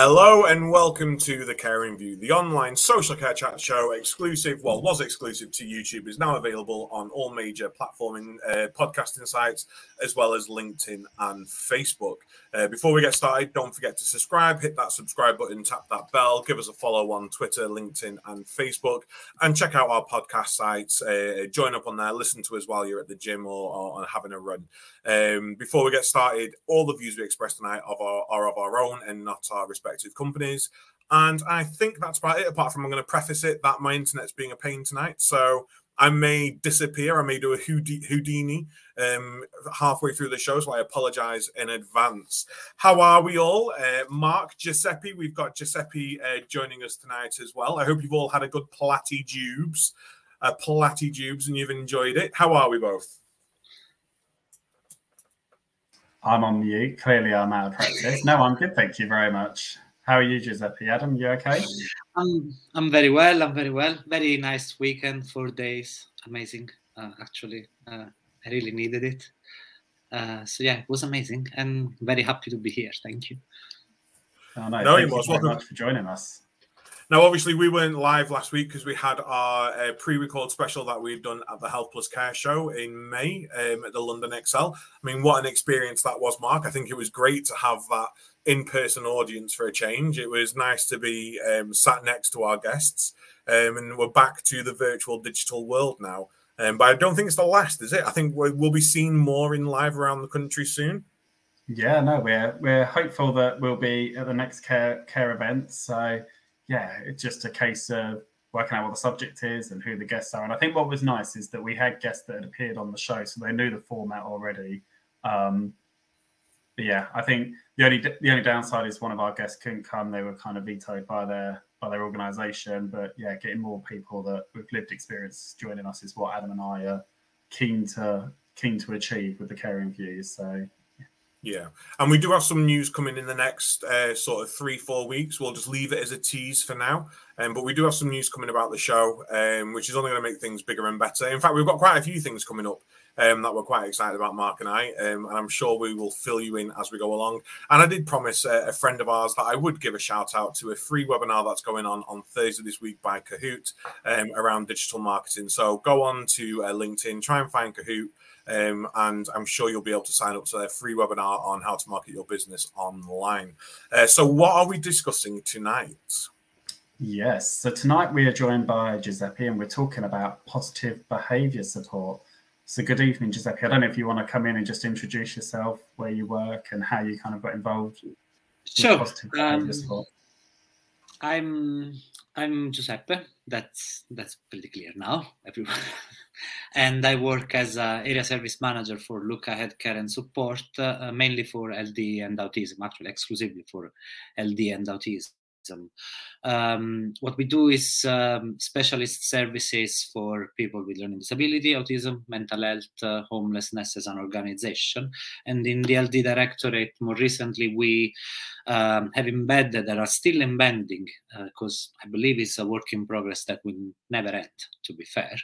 Hello and welcome to the Caring View, the online social care chat show exclusive, well, was exclusive to YouTube, is now available on all major platforming uh, podcasting sites, as well as LinkedIn and Facebook. Uh, before we get started, don't forget to subscribe, hit that subscribe button, tap that bell, give us a follow on Twitter, LinkedIn, and Facebook, and check out our podcast sites. Uh, join up on there, listen to us while you're at the gym or, or having a run. Um, before we get started, all the views we express tonight our, are of our own and not our respective companies. And I think that's about it. Apart from I'm going to preface it that my internet's being a pain tonight, so I may disappear. I may do a Houdini um, halfway through the show, so I apologise in advance. How are we all? Uh, Mark, Giuseppe, we've got Giuseppe uh, joining us tonight as well. I hope you've all had a good Platty Jubes, uh, Platty Jubes, and you've enjoyed it. How are we both? I'm on mute. Clearly, I'm out of practice. No, I'm good. Thank you very much. How are you, Giuseppe? Adam, you okay? I'm I'm very well. I'm very well. Very nice weekend, four days. Amazing, uh, actually. Uh, I really needed it. Uh, so yeah, it was amazing, and very happy to be here. Thank you. Oh, no, no thank you very much for joining us. Now, obviously, we weren't live last week because we had our uh, pre-record special that we'd done at the Health Plus Care Show in May um, at the London ExCeL. I mean, what an experience that was, Mark. I think it was great to have that in-person audience for a change. It was nice to be um, sat next to our guests, um, and we're back to the virtual digital world now. Um, but I don't think it's the last, is it? I think we'll be seeing more in live around the country soon. Yeah, no, we're we're hopeful that we'll be at the next care care event. So yeah, it's just a case of working out what the subject is and who the guests are. And I think what was nice is that we had guests that had appeared on the show, so they knew the format already. Um, but yeah, I think the only the only downside is one of our guests couldn't come. They were kind of vetoed by their by their organisation. But yeah, getting more people that with lived experience joining us is what Adam and I are keen to keen to achieve with the caring views. So yeah, and we do have some news coming in the next uh, sort of three, four weeks. We'll just leave it as a tease for now. Um, but we do have some news coming about the show, um, which is only going to make things bigger and better. In fact, we've got quite a few things coming up um, that we're quite excited about, Mark and I. Um, and I'm sure we will fill you in as we go along. And I did promise a, a, friend of ours that I would give a shout out to a free webinar that's going on on Thursday this week by Kahoot um, around digital marketing. So go on to uh, LinkedIn, try and find Kahoot. Um, and I'm sure you'll be able to sign up to their free webinar on how to market your business online. Uh, so, what are we discussing tonight? Yes, so tonight we are joined by Giuseppe and we're talking about positive behavior support. So, good evening, Giuseppe. I don't know if you want to come in and just introduce yourself, where you work, and how you kind of got involved. Sure. Um, I'm I'm Giuseppe. That's that's pretty clear now, everyone. and I work as a area service manager for Look Ahead Care and Support, uh, mainly for LD and autism, actually exclusively for LD and autism. Um, what we do is um, specialist services for people with learning disability, autism, mental health, uh, homelessness as an organization. And in the LD Directorate, more recently, we um, have embedded and are still embedding, because uh, I believe it's a work in progress that will never end, to be fair,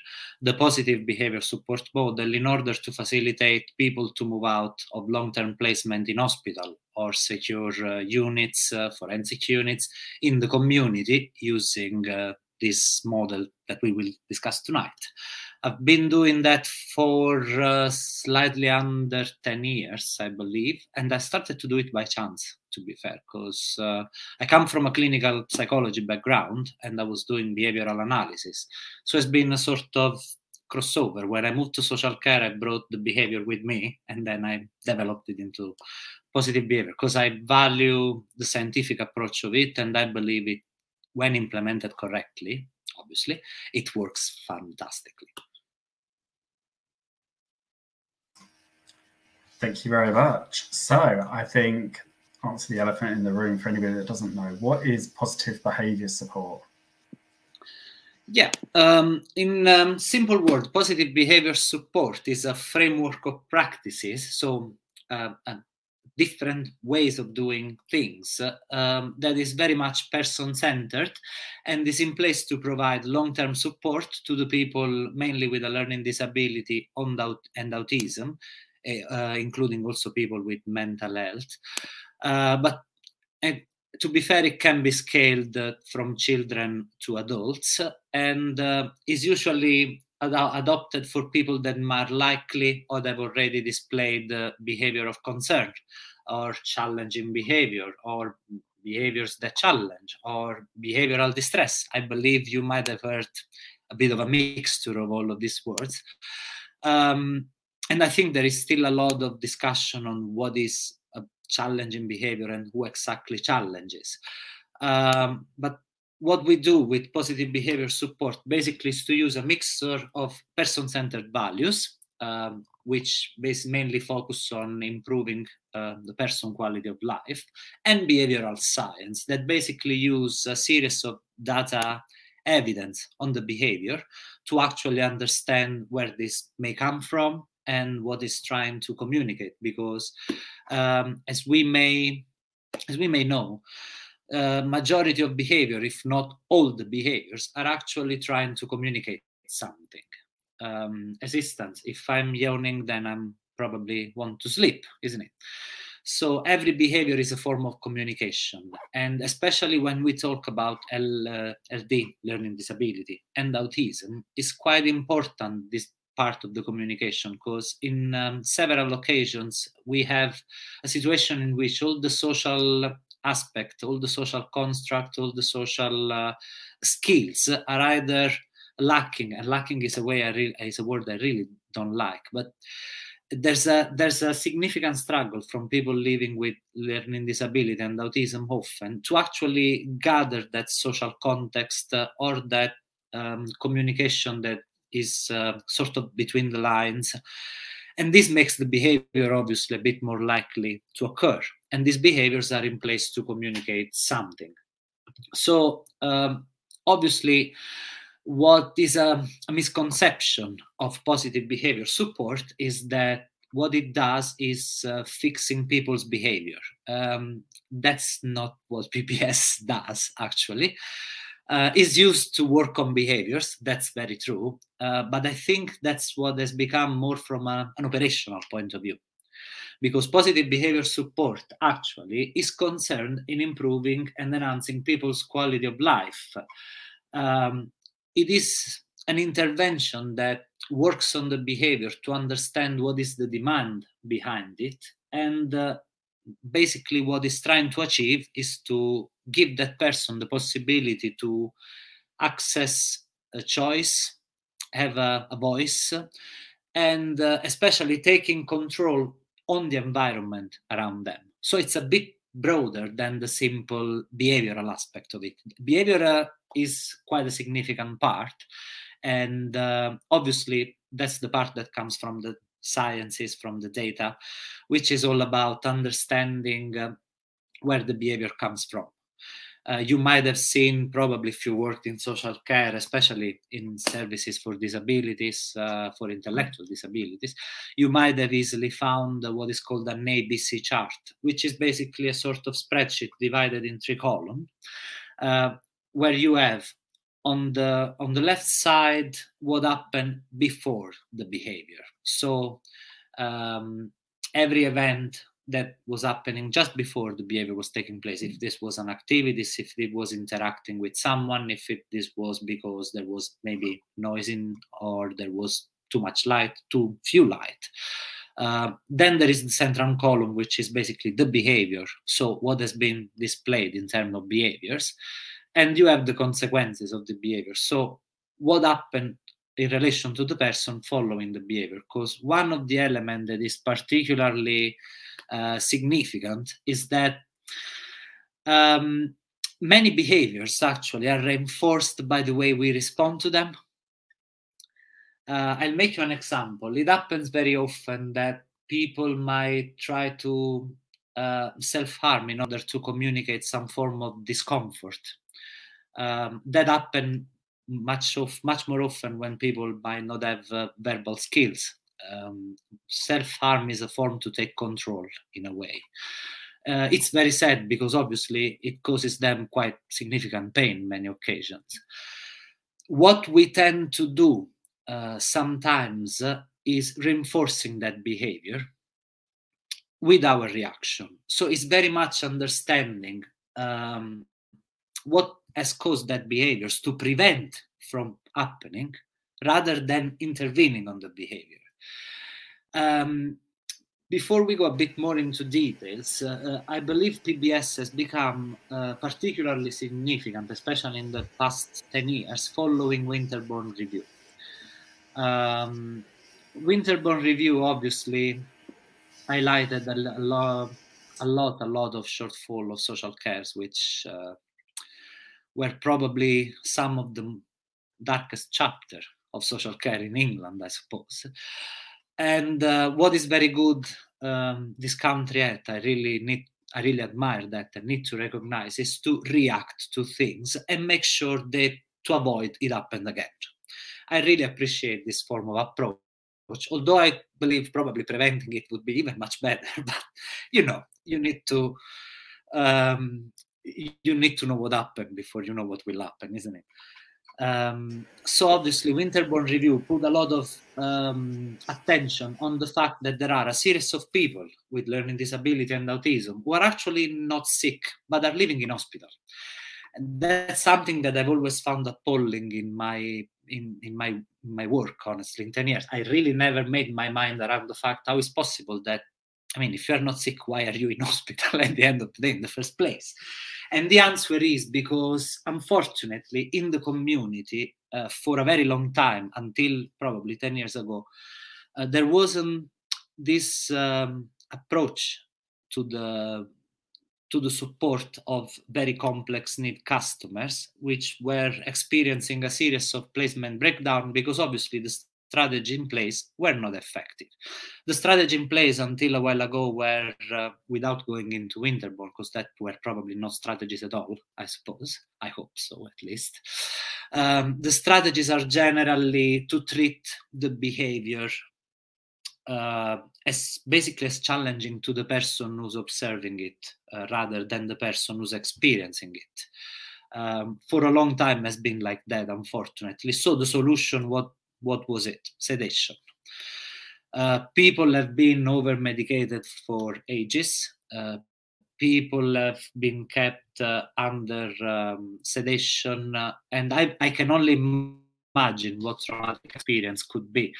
the positive behavior support model in order to facilitate people to move out of long term placement in hospital or secure uh, units, uh, forensic units in the community using uh, this model that we will discuss tonight. I've been doing that for uh, slightly under 10 years, I believe, and I started to do it by chance, to be fair, because uh, I come from a clinical psychology background and I was doing behavioral analysis. So it's been a sort of crossover. When I moved to social care, I brought the behavior with me and then I developed it into positive behavior because I value the scientific approach of it and I believe it, when implemented correctly, obviously, it works fantastically. Thank you very much. So, I think answer the elephant in the room for anybody that doesn't know what is positive behavior support? Yeah, um, in um, simple words, positive behavior support is a framework of practices. So, uh, different ways of doing things um, that is very much person centered and is in place to provide long term support to the people mainly with a learning disability and autism, eh, uh, including also people with mental health. Uh, but to be fair, it can be scaled uh, from children to adults and uh, is usually ad- adopted for people that are likely or have already displayed uh, behavior of concern or challenging behavior or behaviors that challenge or behavioral distress. I believe you might have heard a bit of a mixture of all of these words. Um, and I think there is still a lot of discussion on what is a challenging behavior and who exactly challenges. Um, but what we do with positive behavior support basically is to use a mixture of person-centered values, um, which mainly focus on improving uh, the person quality of life, and behavioral science that basically use a series of data evidence on the behavior to actually understand where this may come from and what is trying to communicate because um, as we may as we may know uh, majority of behavior, if not all the behaviors, are actually trying to communicate something. Um, assistance, if I'm yawning, then I'm probably want to sleep, isn't it? So every behavior is a form of communication, and especially when we talk about L, uh, LD, learning disability, and autism, is quite important. This part of the communication because in um, several occasions we have a situation in which all the social aspect, all the social construct, all the social uh, skills are either lacking, and lacking is a way I re- is a word I really don't like, but there's a there's a significant struggle from people living with learning disability and autism often to actually gather that social context uh, or that um, communication that is uh, sort of between the lines and this makes the behavior obviously a bit more likely to occur. And these behaviors are in place to communicate something. So, um, obviously, what is a, a, misconception of positive behavior support is that what it does is uh, fixing people's behavior. Um, that's not what PBS does, actually uh, is used to work on behaviors. That's very true. Uh, but I think that's what has become more from a, an operational point of view. Because positive behavior support actually is concerned in improving and enhancing people's quality of life. Um, it is an intervention that works on the behavior to understand what is the demand behind it and uh, basically what it's trying to achieve is to give that person the possibility to access a choice have a, a voice and uh, especially taking control on the environment around them. So it's a bit broader than the simple behavioral aspect of it. Behavior uh, is quite a significant part and uh, obviously that's the part that comes from the sciences from the data, which is all about understanding uh, where the behavior comes from. Uh, you might have seen probably if you worked in social care, especially in services for disabilities, uh, for intellectual disabilities, you might have easily found what is called an ABC chart, which is basically a sort of spreadsheet divided in three columns, uh, where you have on the on the left side what happened before the behavior. So um, every event that was happening just before the behavior was taking place if this was an activity if it was interacting with someone if it, this was because there was maybe noise in or there was too much light too few light uh, then there is the central column which is basically the behavior. So what has been displayed in terms of behaviors and you have the consequences of the behavior. So, what happened in relation to the person following the behavior? Because one of the elements that is particularly uh, significant is that um, many behaviors actually are reinforced by the way we respond to them. Uh, I'll make you an example. It happens very often that people might try to uh, self harm in order to communicate some form of discomfort um, that happen much of much more often when people might not have uh, verbal skills Um, Self harm is a form to take control in a way. Uh, it's very sad because obviously it causes them quite significant pain many occasions. What we tend to do uh, sometimes uh, is reinforcing that behavior with our reaction. So it's very much understanding um, what has caused that behaviors to prevent from happening rather than intervening on the behavior. Um, before we go a bit more into details, uh, uh I believe PBS has become uh, particularly significant, especially in the past 10 years, following Winterbourne Review. Um, Review obviously highlighted a, lot, a lot, a lot of shortfall of social cares, which uh, were probably some of the darkest chapter of social care in England, I suppose. And uh, what is very good um, this country at, I really need, I really admire that and need to recognize is to react to things and make sure that to avoid it happen again. I really appreciate this form of approach. Although I believe probably preventing it would be even much better, but you know, you need to um, you need to know what happened before you know what will happen, isn't it? Um, so obviously, Winterbourne Review put a lot of um, attention on the fact that there are a series of people with learning disability and autism who are actually not sick but are living in hospital. And that's something that I've always found appalling in my in, in my in my work. Honestly, in ten years, I really never made my mind around the fact how is possible that I mean, if you're not sick, why are you in hospital at the end of the day in the first place? And the answer is because, unfortunately, in the community, uh, for a very long time, until probably 10 years ago, uh, there wasn't this um, approach to the to the support of very complex need customers which were experiencing a series of placement breakdown because obviously the strategy in place were not effective. The strategy in place until a while ago were, uh, without going into Winterbourne, because that were probably not strategies at all, I suppose. I hope so, at least. Um, the strategies are generally to treat the behavior uh, as basically as challenging to the person who's observing it uh, rather than the person who's experiencing it. Um, for a long time has been like that, unfortunately. So the solution what what was it? Sedation. Uh, people have been over medicated for ages. Uh, people have been kept uh, under um, sedation, uh, and I, I, can only imagine what traumatic experience could be.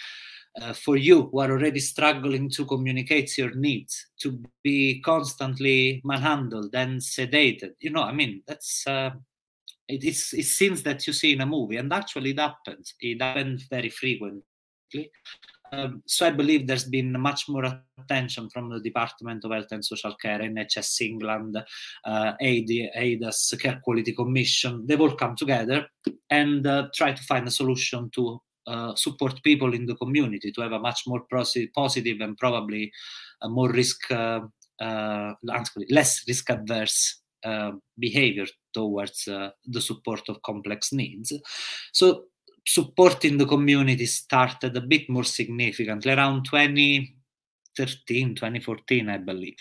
Uh, for you who are already struggling to communicate your needs, to be constantly manhandled and sedated, you know, I mean, that's uh, it, it's it's scenes that you see in a movie, and actually it happens. It happens very frequently. Um, so I believe there's been much more attention from the Department of Health and Social Care, NHS England, uh, AID, ADASS, Care Quality Commission. They've all come together and uh, try to find a solution to uh, support people in the community to have a much more positive and probably a more risk, uh, uh, less risk adverse behavior towards uh, the support of complex needs. So supporting the community started a bit more significantly around 2013, 2014, I believe.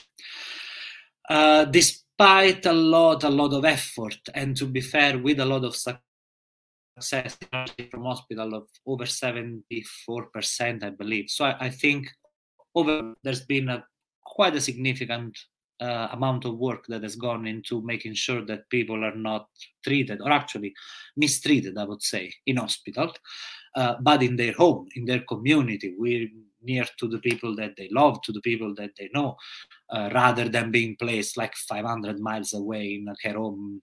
Uh, despite a lot, a lot of effort, and to be fair, with a lot of success from hospital of over 74%, I believe. So I, I think over there's been a quite a significant uh, amount of work that has gone into making sure that people are not treated or actually mistreated, I would say, in hospital, uh, but in their home, in their community. We're near to the people that they love, to the people that they know, uh, rather than being placed like 500 miles away in a care home.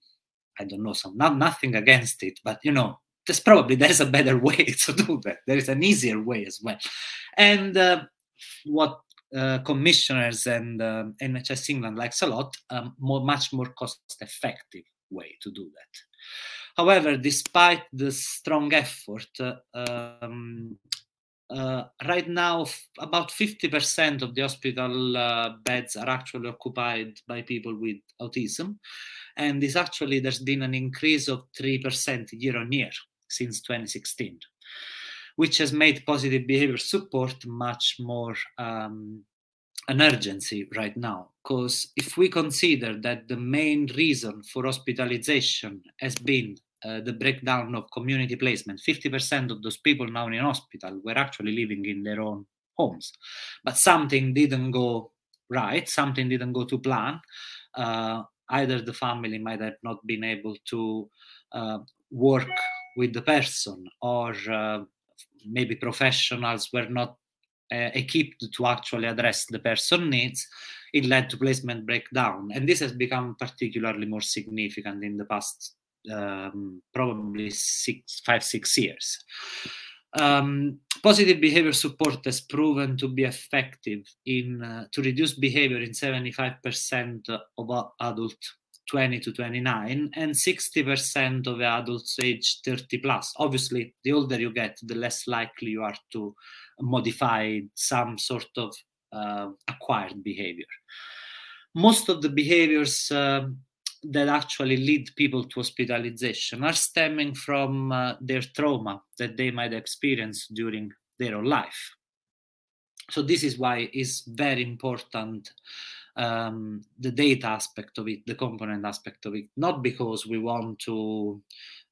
I don't know, some not nothing against it, but you know, there's probably there's a better way to do that. There is an easier way as well. And uh, what uh, commissioners and uh, NHS England likes a lot, um, more, much more cost-effective way to do that. However, despite the strong effort, uh, um, uh, right now about 50% of the hospital uh, beds are actually occupied by people with autism and this actually there's been an increase of 3% year on year since 2016 which has made positive behavior support much more um, an urgency right now. Because if we consider that the main reason for hospitalization has been uh, the breakdown of community placement, 50% of those people now in hospital were actually living in their own homes. But something didn't go right, something didn't go to plan. Uh, either the family might have not been able to uh, work with the person, or uh, maybe professionals were not uh, equipped to actually address the person needs, it led to placement breakdown. And this has become particularly more significant in the past um, probably six, five, six years. Um, positive behavior support has proven to be effective in uh, to reduce behavior in 75% of adult 20 to 29 and 60% of adults age 30 plus. Obviously, the older you get, the less likely you are to modify some sort of uh, acquired behavior. Most of the behaviors uh, that actually lead people to hospitalization are stemming from uh, their trauma that they might experience during their own life. So this is why it's very important um, the data aspect of it, the component aspect of it, not because we want to,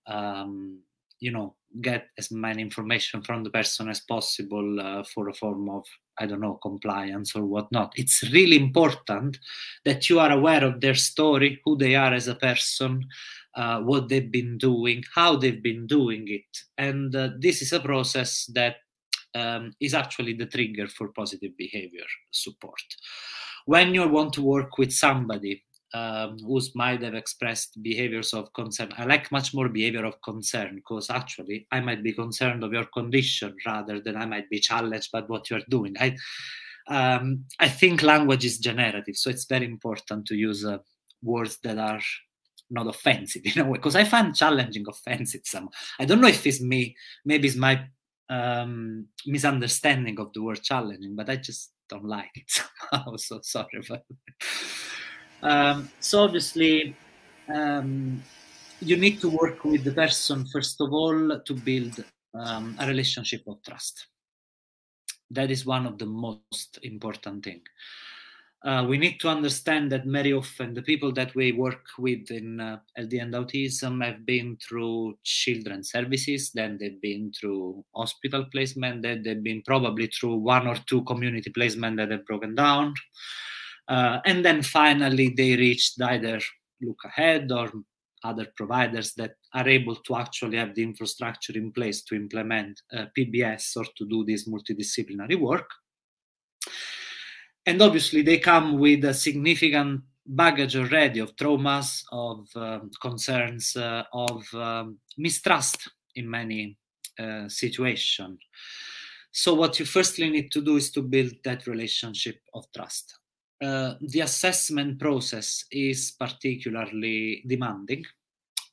um, you know, get as many information from the person as possible uh, for a form of i don't know compliance or whatnot. It's really important that you are aware of their story who they are as a person uh, what they've been doing how they've been doing it. And uh, this is a process that um, is actually the trigger for positive behavior support when you want to work with somebody um, who might have expressed behaviors of concern. I like much more behavior of concern because actually I might be concerned of your condition rather than I might be challenged by what you're doing. I um, I think language is generative, so it's very important to use uh, words that are not offensive in a way because I find challenging offensive. Some I don't know if it's me, maybe it's my um, misunderstanding of the word challenging, but I just don't like it somehow. So sorry about that. Um, so obviously, um, you need to work with the person first of all to build um, a relationship of trust. That is one of the most important thing. Uh, we need to understand that very often the people that we work with in uh, LD autism have been through children services, then they've been through hospital placement, then they've been probably through one or two community placement that have broken down. Uh, and then finally, they reached either Look Ahead or other providers that are able to actually have the infrastructure in place to implement uh, PBS or to do this multidisciplinary work. And obviously, they come with a significant baggage already of traumas, of um, concerns, uh, of um, mistrust in many uh, situations. So, what you firstly need to do is to build that relationship of trust. Uh, the assessment process is particularly demanding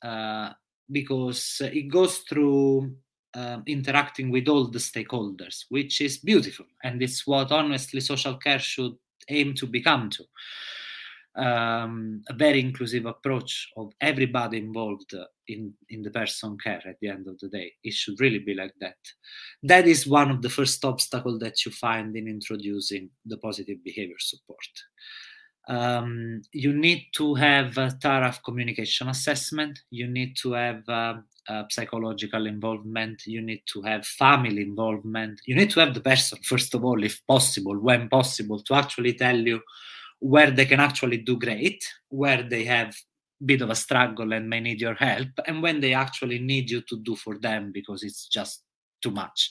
uh, because it goes through uh, interacting with all the stakeholders, which is beautiful. And it's what honestly social care should aim to become to um, a very inclusive approach of everybody involved in, in the person care at the end of the day. It should really be like that. That is one of the first obstacles that you find in introducing the positive behavior support. Um, you need to have a thorough communication assessment. You need to have uh, uh, psychological involvement. You need to have family involvement. You need to have the person, first of all, if possible, when possible, to actually tell you where they can actually do great, where they have a bit of a struggle and may need your help, and when they actually need you to do for them because it's just too much.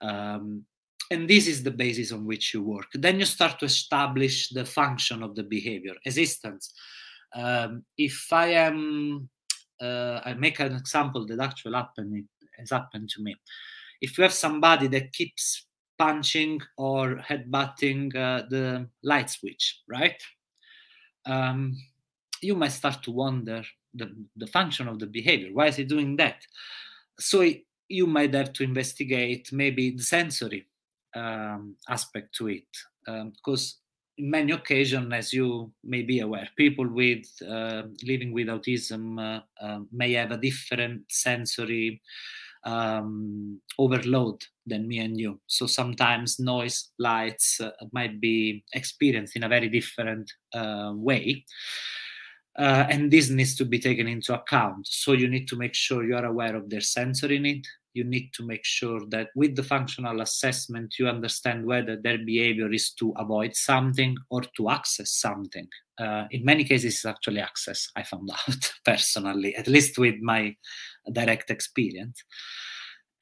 Um, and this is the basis on which you work. Then you start to establish the function of the behavior, existence. Um, if I am, uh, I make an example that actually happened, it has happened to me. If you have somebody that keeps punching or headbutting uh, the light switch, right? Um, you might start to wonder the, the function of the behavior. Why is he doing that? So you might have to investigate maybe the sensory um, aspect to it, because um, in many occasions, as you may be aware, people with uh, living with autism uh, uh, may have a different sensory um, overload than me and you. So sometimes noise, lights uh, might be experienced in a very different uh, way. Uh, and this needs to be taken into account. So you need to make sure you are aware of their sensory need. You need to make sure that with the functional assessment, you understand whether their behavior is to avoid something or to access something. Uh, in many cases, it's actually access, I found out personally, at least with my direct experience.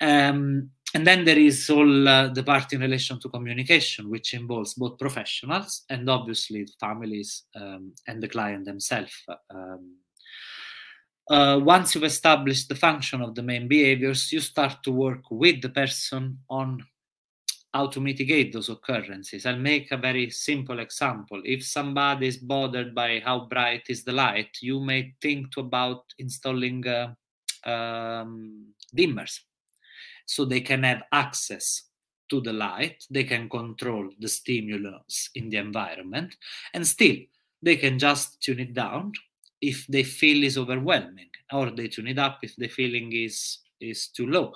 Um, and then there is all uh, the part in relation to communication, which involves both professionals and obviously families um, and the client themselves. Um, uh, once you've established the function of the main behaviors, you start to work with the person on how to mitigate those occurrences. I'll make a very simple example. If somebody is bothered by how bright is the light, you may think about installing uh, um, dimmers so they can have access to the light, they can control the stimulus in the environment, and still they can just tune it down if they feel is overwhelming, or they tune it up if the feeling is is too low.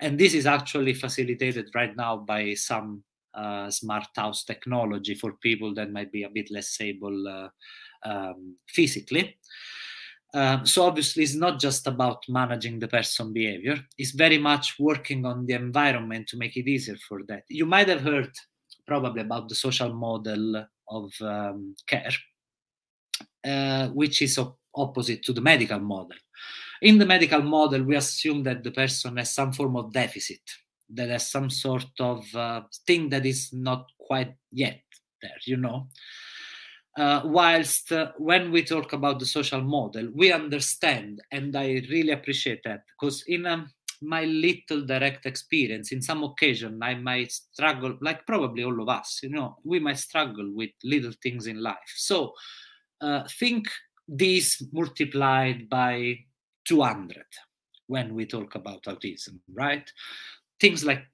And this is actually facilitated right now by some uh, smart house technology for people that might be a bit less able uh, um, physically. Um, so obviously, it's not just about managing the person behavior. It's very much working on the environment to make it easier for that. You might have heard probably about the social model of um, care, uh, which is op- opposite to the medical model. In the medical model, we assume that the person has some form of deficit, that has some sort of uh, thing that is not quite yet there, you know. Uh, whilst uh, when we talk about the social model, we understand, and I really appreciate that because in um, my little direct experience, in some occasion, I might struggle, like probably all of us, you know, we might struggle with little things in life. So uh, think this multiplied by 200 when we talk about autism, right? Things like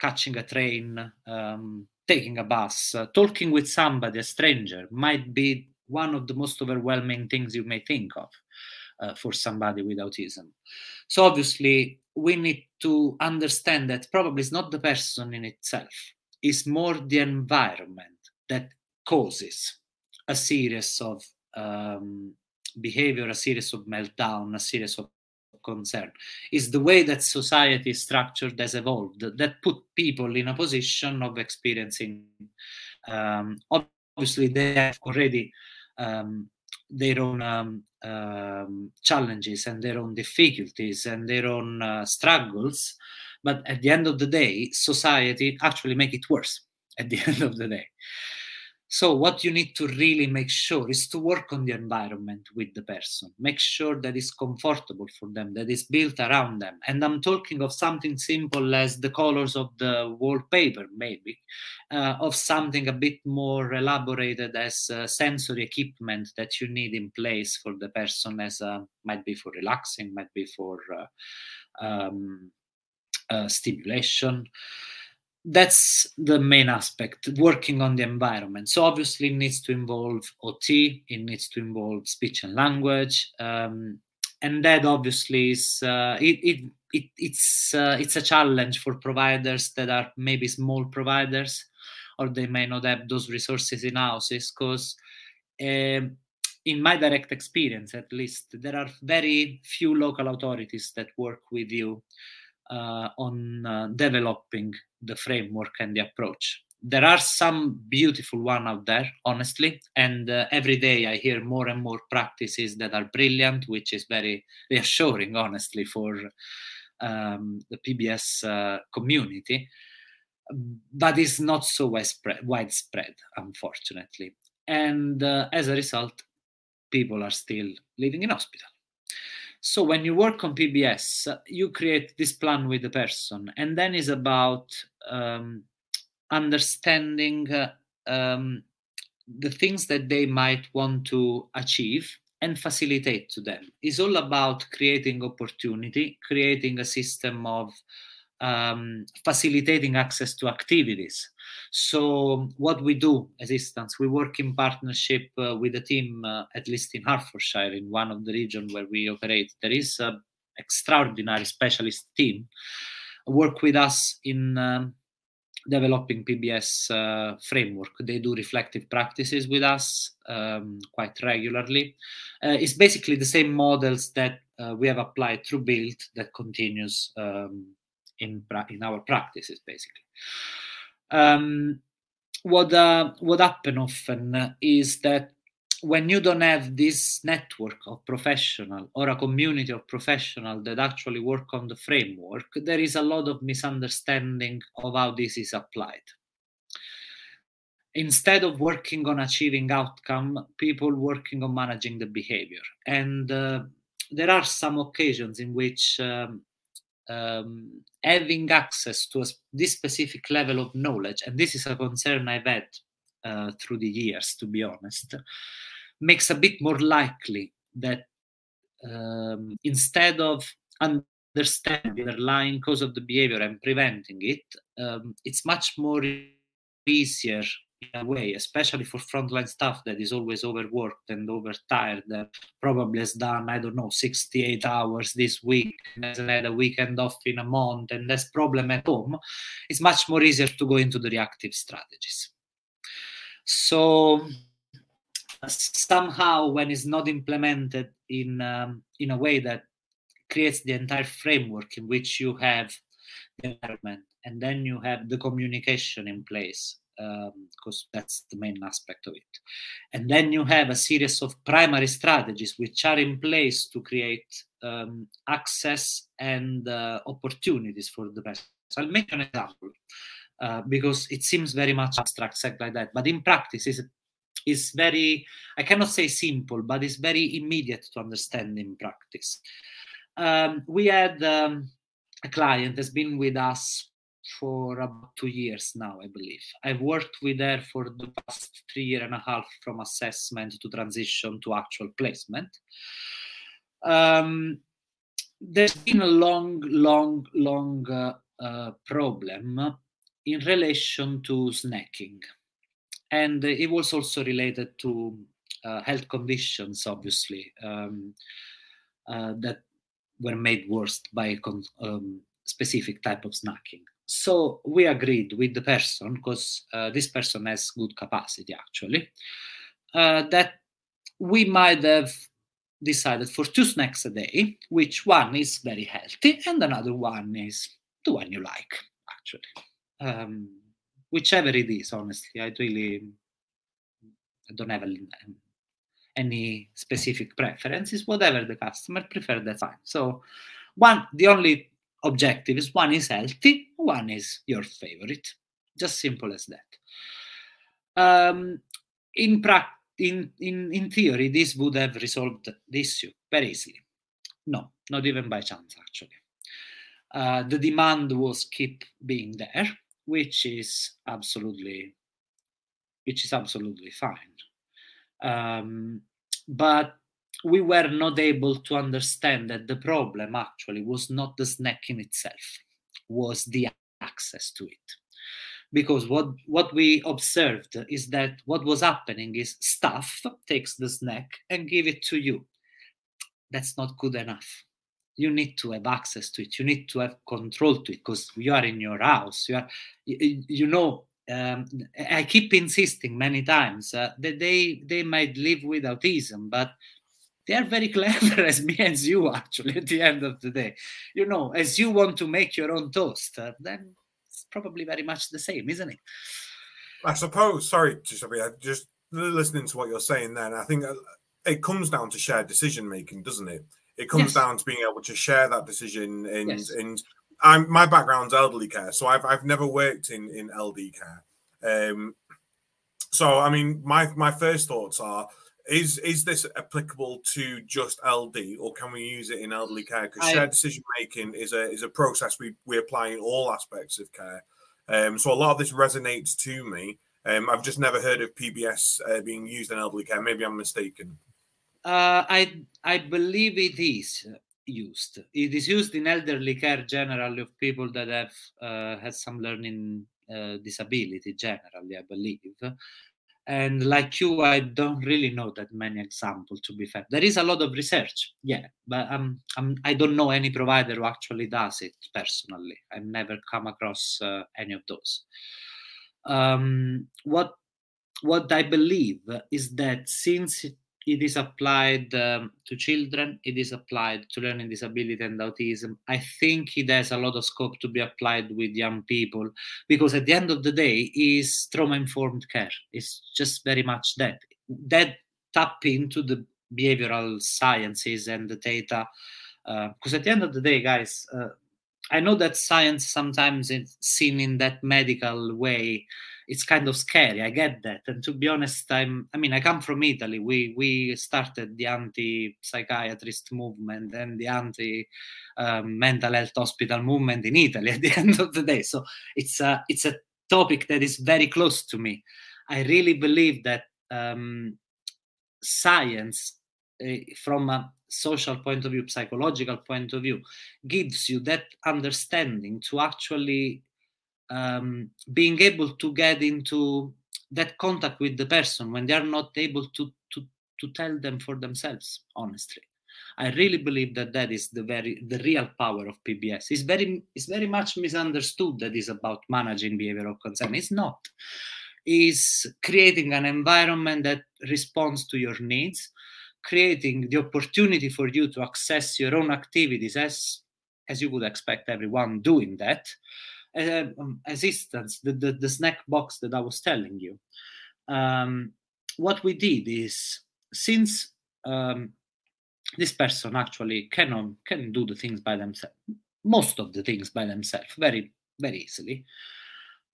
catching a train, um, taking a bus, uh, talking with somebody, a stranger, might be one of the most overwhelming things you may think of uh, for somebody with autism. So, obviously, we need to understand that probably it's not the person in itself, it's more the environment that causes a series of um, behavior, a series of meltdown, a series of concern. Is the way that society is structured has evolved that put people in a position of experiencing um, obviously they have already um, their own um, um, challenges and their own difficulties and their own uh, struggles but at the end of the day society actually make it worse at the end of the day so, what you need to really make sure is to work on the environment with the person. Make sure that it's comfortable for them, that it's built around them. And I'm talking of something simple as the colors of the wallpaper, maybe, uh, of something a bit more elaborated as uh, sensory equipment that you need in place for the person, as uh, might be for relaxing, might be for uh, um, uh, stimulation that's the main aspect working on the environment. So obviously it needs to involve ot it needs to involve speech and language um, and that obviously is uh, it, it, it, it's uh, it's a challenge for providers that are maybe small providers or they may not have those resources in houses because um, in my direct experience at least there are very few local authorities that work with you uh, on uh, developing the framework and the approach. There are some beautiful one out there, honestly, and uh, every day I hear more and more practices that are brilliant, which is very reassuring, honestly, for um, the PBS uh, community. But it's not so widespread, widespread unfortunately. And uh, as a result, people are still living in hospital. So when you work on PBS, you create this plan with the person, and then it's about um, understanding uh, um, the things that they might want to achieve and facilitate to them. It's all about creating opportunity, creating a system of um, facilitating access to activities. So, what we do as instance, we work in partnership uh, with a team, uh, at least in Hertfordshire, in one of the regions where we operate. There is an extraordinary specialist team work with us in um, developing PBS uh, framework. They do reflective practices with us um, quite regularly. Uh, it's basically the same models that uh, we have applied through BILD that continues um, in in our practices, basically. Um, what uh, what happen often is that when you don't have this network of professional or a community of professional that actually work on the framework there is a lot of misunderstanding of how this is applied. Instead of working on achieving outcome people working on managing the behavior. And uh, there are some occasions in which um, um, having access to a, this specific level of knowledge and this is a concern i've had uh, through the years, to be honest, makes a bit more likely that um, instead of understanding the underlying cause of the behavior and preventing it, um, it's much more easier in a way, especially for frontline staff that is always overworked and overtired, that probably has done, I don't know, 68 hours this week, hasn't had a weekend off in a month, and has problem at home, it's much more easier to go into the reactive strategies. So somehow, when it's not implemented in um, in a way that creates the entire framework in which you have the environment and then you have the communication in place because um, that's the main aspect of it. And then you have a series of primary strategies which are in place to create um, access and uh, opportunities for the best. So I'll make an example. Uh, because it seems very much abstract, like that. But in practice, is is very I cannot say simple, but it's very immediate to understand in practice. Um, we had um, a client that's been with us for about two years now, I believe. I've worked with her for the past three year and a half from assessment to transition to actual placement. Um, there's been a long, long, long uh, uh, problem in relation to snacking. And it was also related to uh, health conditions, obviously, um, uh, that were made worse by con- um, specific type of snacking. So we agreed with the person, because uh, this person has good capacity actually, uh, that we might have decided for two snacks a day, which one is very healthy and another one is the one you like, actually um, whichever it is honestly i really I don't have any specific preferences. Whatever the customer prefer that's fine. So one the only objective is one is healthy one is your favorite. Just simple as that. Um, in practice in, in, in theory, this would have resolved the issue very easily. No, not even by chance, actually. Uh, the demand was keep being there which is absolutely which is absolutely fine. Um, but we were not able to understand that the problem actually was not the snack in itself was the access to it. Because what what we observed is that what was happening is staff takes the snack and give it to you. That's not good enough you need to have access to it. You need to have control to it because you are in your house. You are you, you know um, i keep insisting many times uh, that they they might live with autism but they are very clever as me as you actually at the end of the day. You know as you want to make your own toast uh, then it's probably very much the same isn't it? I suppose sorry giuseppe just listening to what you're saying then i think uh, it comes down to shared decision making doesn't it it comes yes. down to being able to share that decision and yes. and I'm my background's elderly care, so I've I've never worked in in LD care. Um, so I mean, my my first thoughts are: is is this applicable to just LD, or can we use it in elderly care? Because shared decision making is a is a process we we apply in all aspects of care. Um, so a lot of this resonates to me. Um, I've just never heard of PBS uh, being used in elderly care. Maybe I'm mistaken. Uh, I I believe it is used. It is used in elderly care generally of people that have uh, had some learning uh, disability generally, I believe. and like you i don't really know that many examples to be fair there is a lot of research yeah but um, I'm, i don't know any provider who actually does it personally i've never come across uh, any of those um, what what i believe is that since it, it is applied um, to children it is applied to learning disability and autism. I think it has a lot of scope to be applied with young people because at the end of the day is trauma informed care. It's just very much that. That tap into the behavioral sciences and the data because uh, at the end of the day guys uh, i know that science sometimes is seen in that medical way it's kind of scary. I get that. And to be honest, I'm I mean, I come from Italy. We we started the anti-psychiatrist movement and the anti um, mental health hospital movement in Italy at the end of the day. So it's a it's a topic that is very close to me. I really believe that um, science, uh, from a social point of view, psychological point of view, gives you that understanding to actually um, being able to get into that contact with the person when they are not able to to to tell them for themselves honestly. I really believe that that is the very the real power of pbs it's very it's very much misunderstood that is about managing behavioral concern. It's not. Is creating an environment that responds to your needs creating the opportunity for you to access your own activities as as you would expect everyone doing that um, assistance, the, the, the, snack box that I was telling you. Um, what we did is, since um, this person actually can, can do the things by themselves, most of the things by themselves, very, very easily,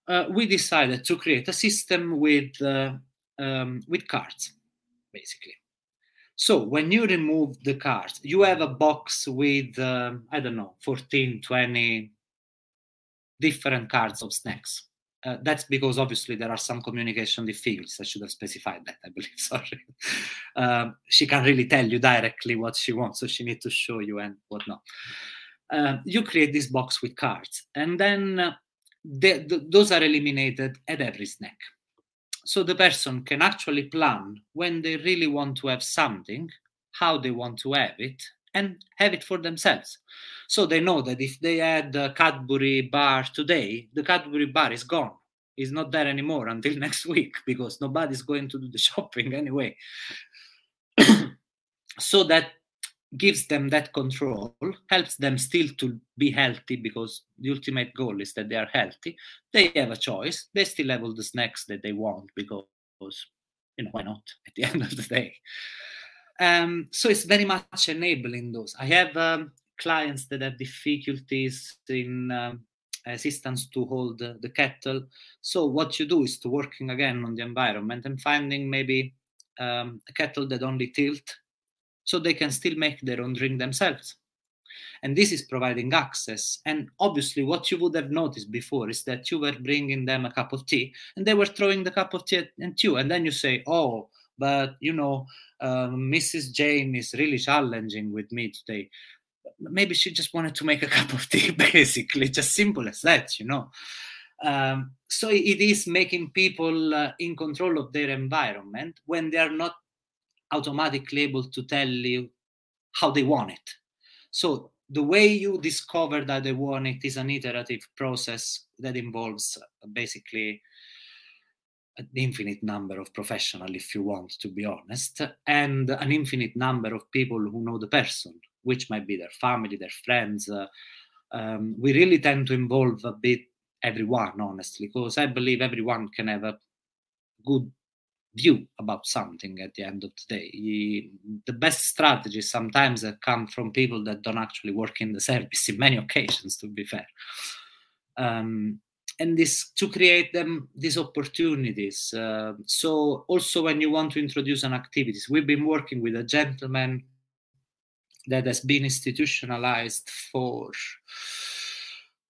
uh, we decided to create a system with, uh, um, with cards, basically. So when you remove the cards, you have a box with, um, I don't know, 14, 20, different cards of snacks. Uh, that's because obviously there are some communication difficulties. I should have specified that, I believe. Sorry. Um, she can't really tell you directly what she wants, so she needs to show you and whatnot. Uh, you create this box with cards, and then uh, those are eliminated at every snack. So the person can actually plan when they really want to have something, how they want to have it, and have it for themselves. So they know that if they had the Cadbury bar today, the Cadbury bar is gone. It's not there anymore until next week because nobody's going to do the shopping anyway. so that gives them that control, helps them still to be healthy because the ultimate goal is that they are healthy. They have a choice. They still have all the snacks that they want because, you know, why not at the end of the day? Um, so it's very much enabling those. I have um, clients that have difficulties in um, assistance to hold the, the, kettle. So what you do is to working again on the environment and finding maybe um, a kettle that only tilt so they can still make their own drink themselves. And this is providing access. And obviously, what you would have noticed before is that you were bringing them a cup of tea and they were throwing the cup of tea at, you. And then you say, Oh, but you know, Mrs. Um, Jane is really challenging with me today. Maybe she just wanted to make a cup of tea, basically, just simple as that, you know. Um, so it is making people uh, in control of their environment when they are not automatically able to tell you how they want it. So the way you discover that they want it is an iterative process that involves uh, basically an infinite number of professionals, if you want to be honest, and an infinite number of people who know the person, which might be their family, their friends. Uh, um, we really tend to involve a bit everyone, honestly, because I believe everyone can have a good view about something at the end of the day. The best strategies sometimes come from people that don't actually work in the service in many occasions, to be fair. Um, and this to create them these opportunities. Uh, so also when you want to introduce an activities, we've been working with a gentleman that has been institutionalized for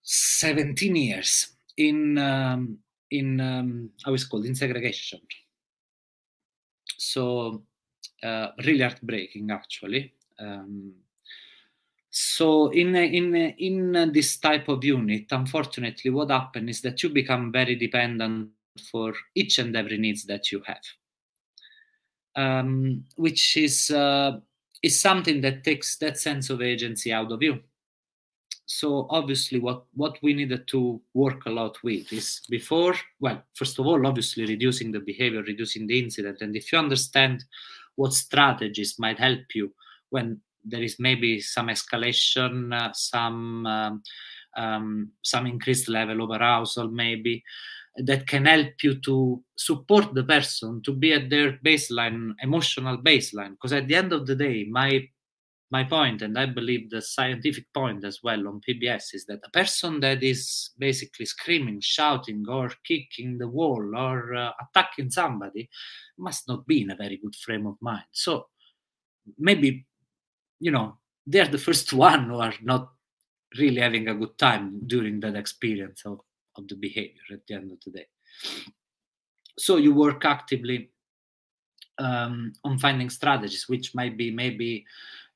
17 years in um, in um, how is called in segregation. So uh, really heartbreaking actually. Um, so in in in this type of unit, unfortunately, what happens is that you become very dependent for each and every needs that you have. Um, which is uh, is something that takes that sense of agency out of you. So obviously what what we needed to work a lot with is before well first of all obviously reducing the behavior reducing the incident. And if you understand what strategies might help you when there is maybe some escalation uh, some um, um, some increased level of arousal maybe that can help you to support the person to be at their baseline emotional baseline. Because at the end of the day my my point and i believe the scientific point as well on pbs is that a person that is basically screaming shouting or kicking the wall or uh, attacking somebody must not be in a very good frame of mind. So maybe you know they're the first one who are not really having a good time during that experience of, of the behavior at the end of the day so you work actively um, on finding strategies which might be maybe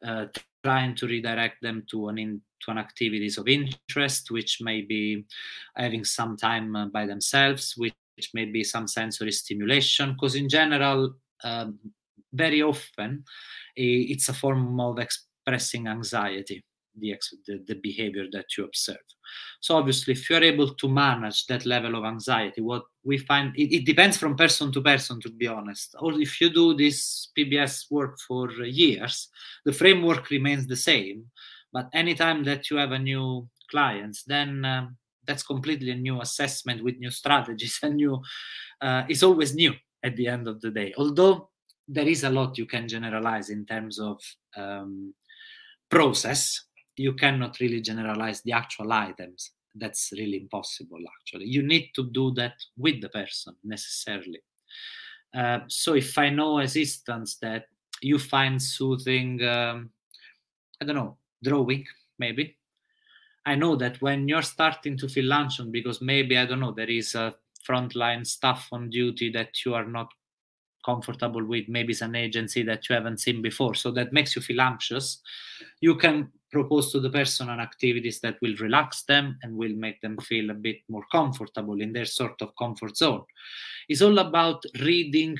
uh, trying to redirect them to an in, to an activities of interest, which may be having some time uh, by themselves, which, which, may be some sensory stimulation. Because in general, um, very often it's a form of expressing anxiety the, the, behavior that you observe. So obviously, if you're able to manage that level of anxiety, what we find it, it, depends from person to person, to be honest. Or if you do this PBS work for years, the framework remains the same. But anytime that you have a new client, then um, that's completely a new assessment with new strategies and new. Uh, it's always new at the end of the day. Although there is a lot you can generalize in terms of um, process. You cannot really generalize the actual items. That's really impossible actually. You need to do that with the person necessarily. Uh, so if i know assistance that you find soothing um, i don't know drawing maybe. I know that when you're starting to feel anxious because maybe i don't know there is a frontline staff on duty that you are not comfortable with maybe it's an agency that you haven't seen before. So that makes you feel anxious. You can propose to the person an activities that will relax them and will make them feel a bit more comfortable in their sort of comfort zone. It's all about reading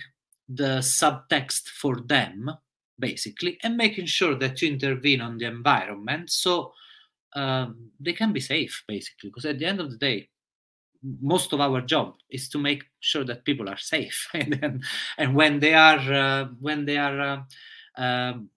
the subtext for them basically and making sure that you intervene on the environment so um, they can be safe basically because at the end of the day most of our job is to make sure that people are safe. And, then, and when they are uh, when they are uh, um,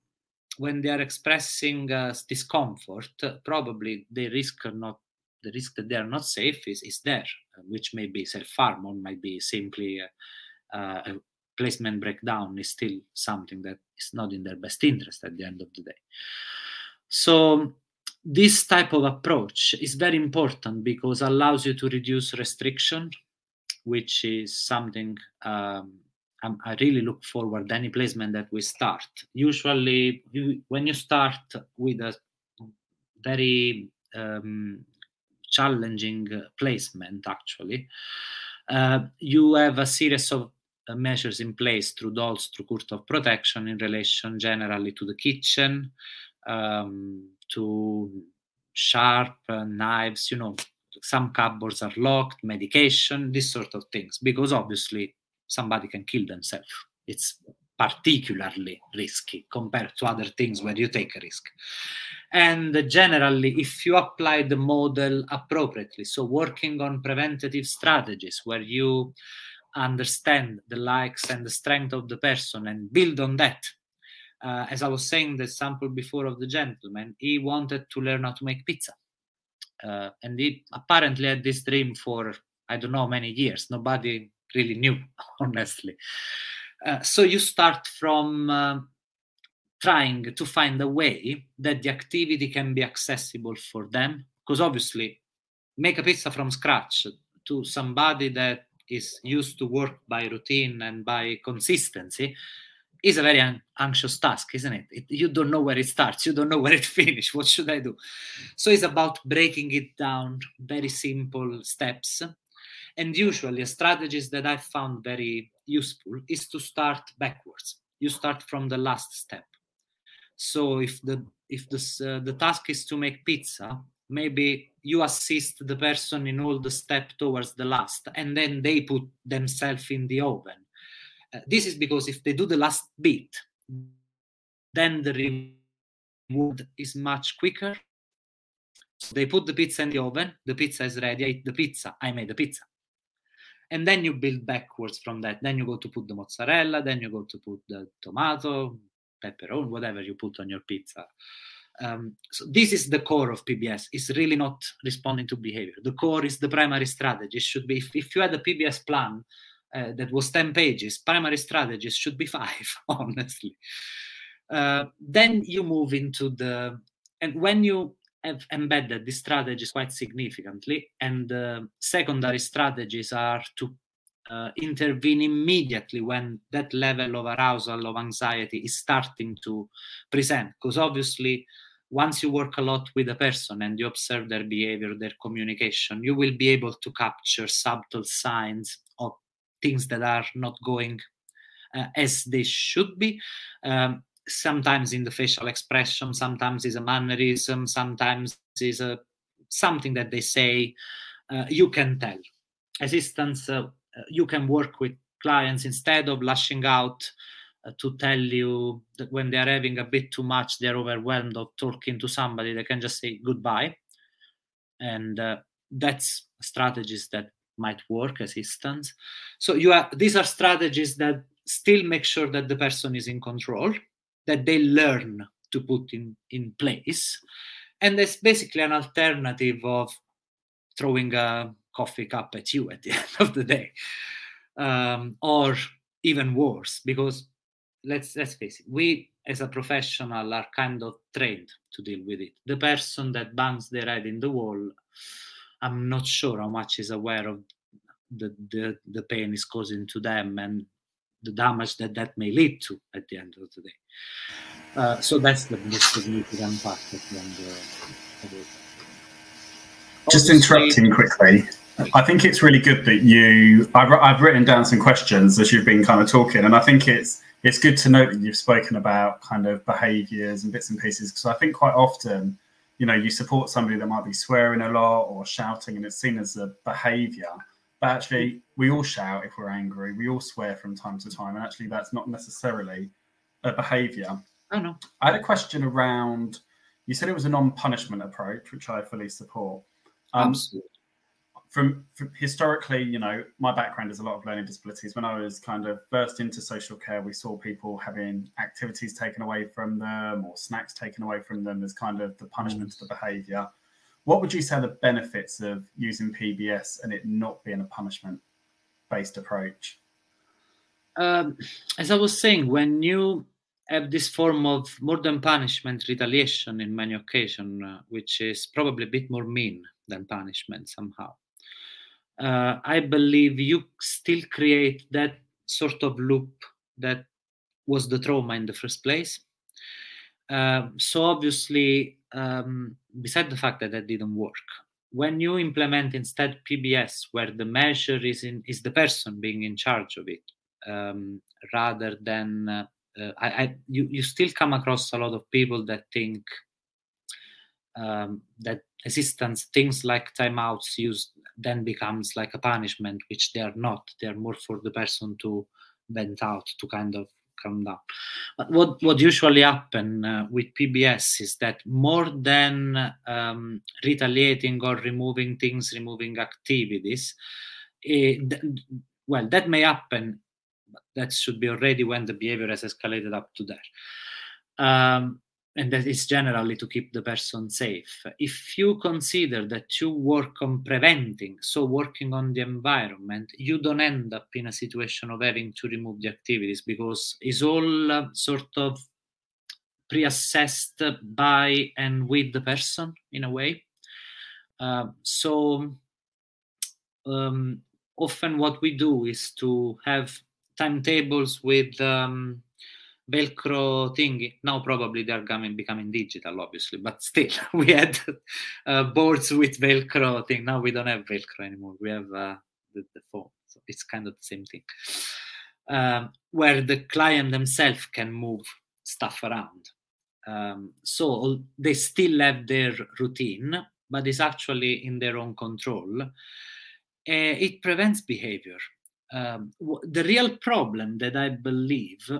when they are expressing uh, discomfort probably the risk not the risk that they are not safe is, is there which may be self-harm or might be simply uh, uh, a placement breakdown is still something that is not in their best interest at the end of the day. So this type of approach is very important because allows you to reduce restriction which is something um, i really look forward any placement that we start. Usually when you start with a very um, challenging placement actually uh, you have a series of uh, measures in place through DoLS through court of protection in relation generally to the kitchen um, to sharp uh, knives, you know, some cupboards are locked, medication, these sort of things, because obviously somebody can kill themselves. It's particularly risky compared to other things where you take a risk. And generally, if you apply the model appropriately, so working on preventative strategies where you understand the likes and the strength of the person and build on that uh, as I was saying, the sample before of the gentleman, he wanted to learn how to make pizza. Uh, and he apparently had this dream for, I don't know, many years. Nobody really knew, honestly. Uh, so you start from uh, trying to find a way that the activity can be accessible for them. Because obviously, make a pizza from scratch to somebody that is used to work by routine and by consistency is a very an- anxious task, isn't it? it? You don't know where it starts, you don't know where it finishes. What should I do? So it's about breaking it down, very simple steps. And usually, a strategies that I found very useful is to start backwards. You start from the last step. So if the if the uh, the task is to make pizza, maybe you assist the person in all the step towards the last and then they put themselves in the oven uh, this is because if they do the last bit then the reward is much quicker. So they put the pizza in the oven the pizza is ready i ate the pizza i made the pizza. And then you build backwards from that. Then you go to put the mozzarella then you go to put the tomato pepperoni whatever you put on your pizza. Um, so this is the core of pbs it's really not responding to behavior. The core is the primary strategy. It should be if, if you had a pbs plan uh, that was 10 pages primary strategies should be five honestly. Uh, then you move into the and when you have embedded the strategies quite significantly and secondary strategies are to uh, intervene immediately when that level of arousal of anxiety is starting to present. Because obviously once you work a lot with a person and you observe their behavior their communication you will be able to capture subtle signs things that are not going uh, as they should be. Um, sometimes in the facial expression sometimes is a mannerism sometimes is a something that they say uh, you can tell. Assistance uh, you can work with clients instead of lashing out uh, to tell you that when they are having a bit too much they're overwhelmed of talking to somebody they can just say goodbye. And uh, that's strategies that might work assistance so you are these are strategies that still make sure that the person is in control that they learn to put in, in place. And it's basically an alternative of throwing a coffee cup at you at the end of the day. Um, or even worse, because let's let's face it, we as a professional are kind of trained to deal with it. The person that bangs their head in the wall, I'm not sure how much is aware of the, the, the pain is causing to them and the damage that that may lead to at the end of the day. Uh, so that's the most significant part of the, Just interrupting quickly. I think it's really good that you. I've, I've written down some questions as you've been kind of talking, and I think it's it's good to note that you've spoken about kind of behaviours and bits and pieces because I think quite often, you know, you support somebody that might be swearing a lot or shouting, and it's seen as a behaviour but actually, we all shout if we're angry. We all swear from time to time, and actually, that's not necessarily a behaviour. Oh no. I had a question around. You said it was a non-punishment approach, which I fully support. Um, Absolutely. From, from, historically, you know, my background is a lot of learning disabilities. When I was kind of burst into social care, we saw people having activities taken away from them or snacks taken away from them as kind of the punishment of the behaviour. What would you say the benefits of using PBS and it not being a punishment based approach? Um, as I was saying, when you have this form of more than punishment retaliation in many occasions, uh, which is probably a bit more mean than punishment somehow. Uh, I believe you still create that sort of loop that was the trauma in the first place. Uh, so obviously, um, beside the fact that that didn't work, when you implement instead PBS, where the measure is in is the person being in charge of it, um, rather than uh, uh, I, I, you, you still come across a lot of people that think um, that assistance things like timeouts used then becomes like a punishment, which they are not. They are more for the person to vent out, to kind of come down. But what what usually happen uh, with PBS is that more than um, retaliating or removing things, removing activities, it, eh, well, that may happen. But that should be already when the behavior has escalated up to there. Um, and that is generally to keep the person safe. If you consider that you work on preventing, so working on the environment, you don't end up in a situation of having to remove the activities because it's all uh, sort of pre-assessed by and with the person in a way. Uh, so um, often what we do is to have timetables with um, Velcro thingy. Now probably they are coming, becoming digital, obviously, but still, we had uh, boards with Velcro thing. Now we don't have Velcro anymore. We have uh, the, the phone, so it's kind of the same thing, um, where the client themselves can move stuff around. Um, so they still have their routine, but it's actually in their own control, uh, it prevents behavior. Um, the real problem that I believe,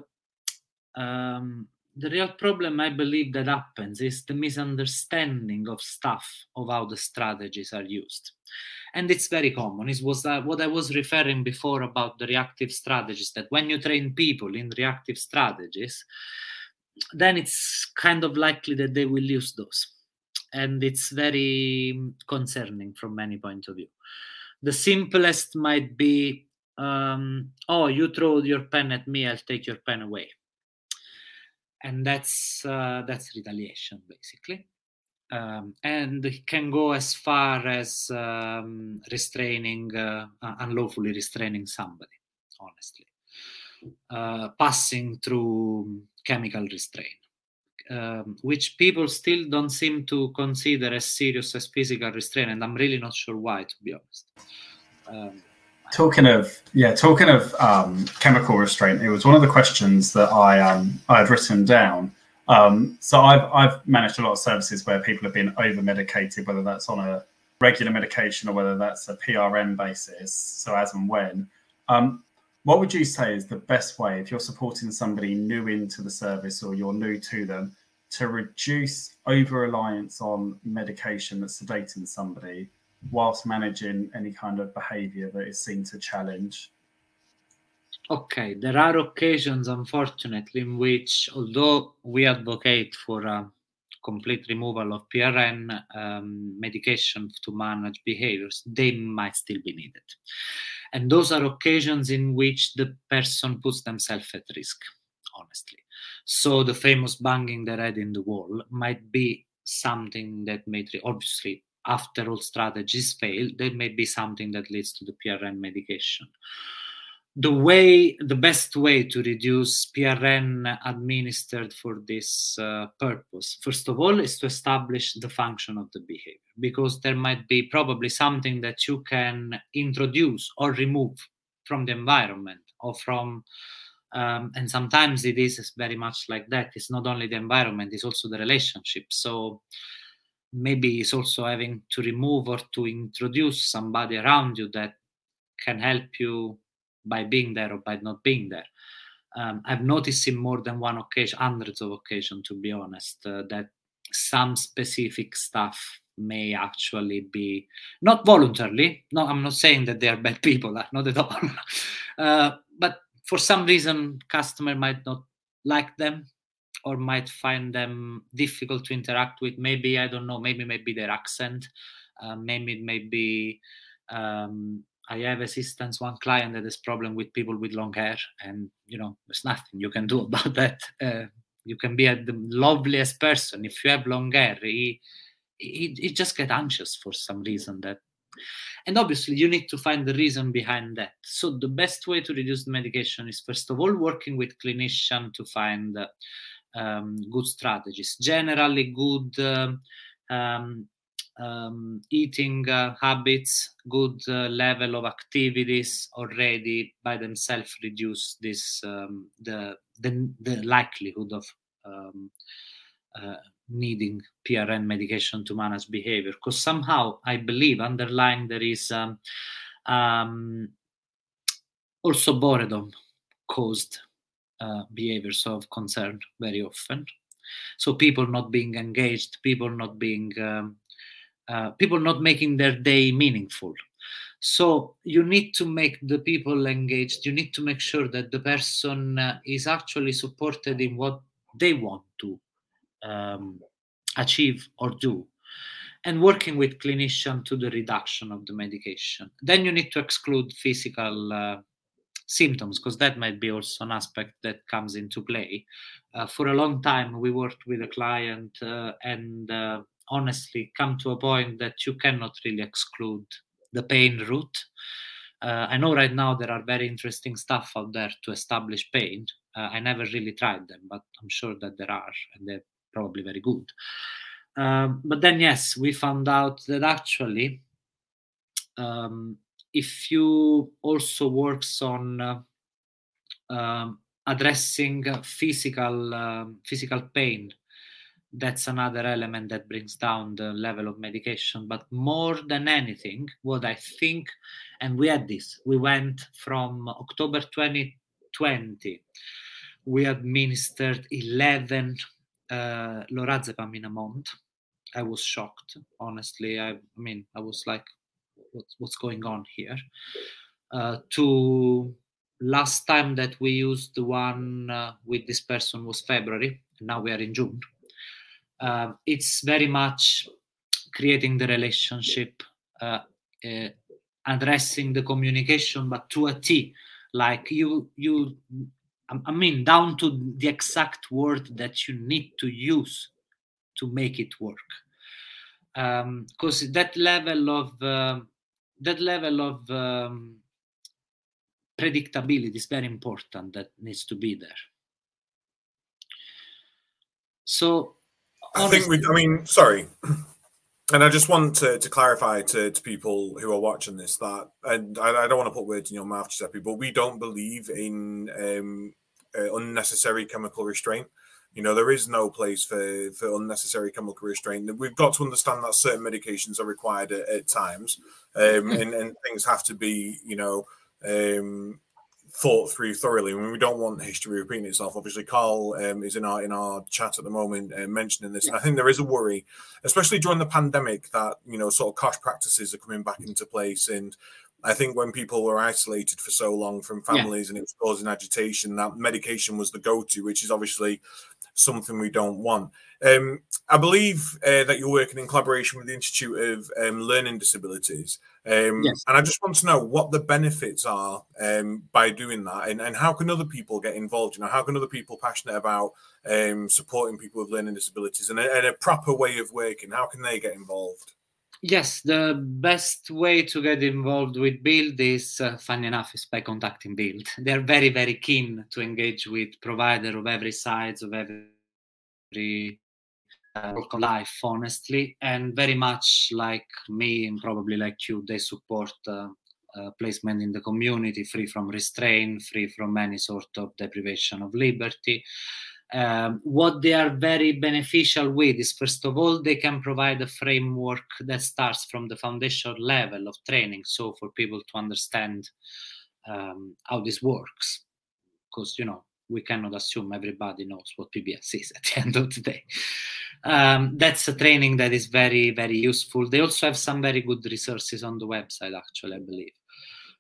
um, the real problem I believe that happens is the misunderstanding of stuff of how the strategies are used. And it's very common. It was uh, what i was referring before about the reactive strategies that when you train people in reactive strategies then it's kind of likely that they will use those. And it's very concerning from many point of view. The simplest might be um, oh you throw your pen at me i'll take your pen away and that's uh, that's retaliation basically um, and it can go as far as um, restraining, uh, unlawfully restraining somebody, honestly, uh, passing through chemical restraint. Um, which people still don't seem to consider as serious as physical restraint, and I'm really not sure why, to be honest. Talking of yeah, talking of um, chemical restraint, it was one of the questions that I um, I had written down um, so I've I've managed a lot of services where people have been over medicated, whether that's on a regular medication or whether that's a PRN basis. So as and when. Um, what would you say is the best way if you're supporting somebody new into the service or you're new to them to reduce over reliance on medication that's sedating somebody whilst managing any kind of behavior that is seen to challenge Okay, there are occasions, unfortunately, in which, although we advocate for a complete removal of PRN um, medication to manage behaviors, they might still be needed. And those are occasions in which the person puts themselves at risk, honestly. So the famous banging their head in the wall might be something that may, obviously, after all strategies fail, there may be something that leads to the PRN medication. The way the best way to reduce prn administered for this uh, purpose first of all is to establish the function of the behavior because there might be probably something that you can introduce or remove from the environment or from um, and sometimes it is very much like that. It's not only the environment it's also the relationship. So maybe it's also having to remove or to introduce somebody around you that can help you by being there or by not being there. Um, I've noticed in more than one occasion, hundreds of occasions, to be honest, uh, that some specific stuff may actually be not voluntarily. No, I'm not saying that they are bad people, not at all. uh, but for some reason, customer might not like them or might find them difficult to interact with. Maybe I don't know. Maybe maybe their accent. Uh, maybe it may be um, I have assistants, one client that has problem with people with long hair, and you know, there's nothing you can do about that. Uh, you can be the loveliest person if you have long hair. He, he, he just get anxious for some reason that, and obviously you need to find the reason behind that. So the best way to reduce the medication is first of all working with clinician to find uh, um, good strategies. Generally, good. Um, um, um, eating uh, habits, good uh, level of activities already by themselves reduce this um, the, the, the likelihood of um, uh, needing PRN medication to manage behavior. Because somehow I believe underlying there is um, also boredom caused uh, behaviors of concern very often. So people not being engaged, people not being um, uh, people not making their day meaningful. So you need to make the people engaged. You need to make sure that the person uh, is actually supported in what they want to um, achieve or do, and working with clinician to the reduction of the medication. Then you need to exclude physical uh, symptoms because that might be also an aspect that comes into play. Uh, for a long time, we worked with a client uh, and uh, honestly come to a point that you cannot really exclude the pain route. Uh, I know right now there are very interesting stuff out there to establish pain. Uh, I never really tried them, but I'm sure that there are, and they're probably very good. Um, but then, yes, we found out that actually, um, if you also works on uh, um, addressing physical um, physical pain that's another element that brings down the level of medication. But more than anything, what I think, and we had this, we went from October 2020, we administered 11 uh, lorazepam in a month. I was shocked, honestly. I, I mean, I was like, what's, what's going on here? Uh, to last time that we used the one uh, with this person was February. Now we are in June uh, it's very much creating the relationship, uh, uh, addressing the communication, but to a T. Like you, you, I mean, down to the exact word that you need to use to make it work. Because um, that level of uh, that level of um, predictability is very important. That needs to be there. So I think we. I mean, sorry, and I just want to, to clarify to, to people who are watching this that, and I, I don't want to put words in your mouth, Giuseppe, but we don't believe in um, uh, unnecessary chemical restraint. You know, there is no place for, for unnecessary chemical restraint. We've got to understand that certain medications are required at, at times, um, and, and things have to be, you know, um, thought through thoroughly. I mean, we don't want history repeating itself. Obviously, Carl um, is in our in our chat at the moment uh, mentioning this, and I think there is a worry, especially during the pandemic, that you know sort of cost practices are coming back into place, and I think when people were isolated for so long from families yeah. and it was causing agitation, that medication was the go-to, which is obviously something we don't want. Um, I believe uh, that you're working in collaboration with the Institute of um, Learning Disabilities. Um, yes. And I just want to know what the benefits are um, by doing that and, and how can other people get involved? You know, how can other people passionate about um, supporting people with learning disabilities and a, and a proper way of working, how can they get involved? Yes, the best way to get involved with BILD is, uh, funny enough, is by contacting BILD. They're very, very keen to engage with provider of every size of every uh, life, honestly, and very much like me and probably like you, they support uh, uh, placement in the community, free from restraint, free from any sort of deprivation of liberty. Um, what they are very beneficial with is first of all they can provide a framework that starts from the foundation level of training so for people to understand um, how this works because you know we cannot assume everybody knows what pbs is at the end of the day um, that's a training that is very very useful they also have some very good resources on the website actually i believe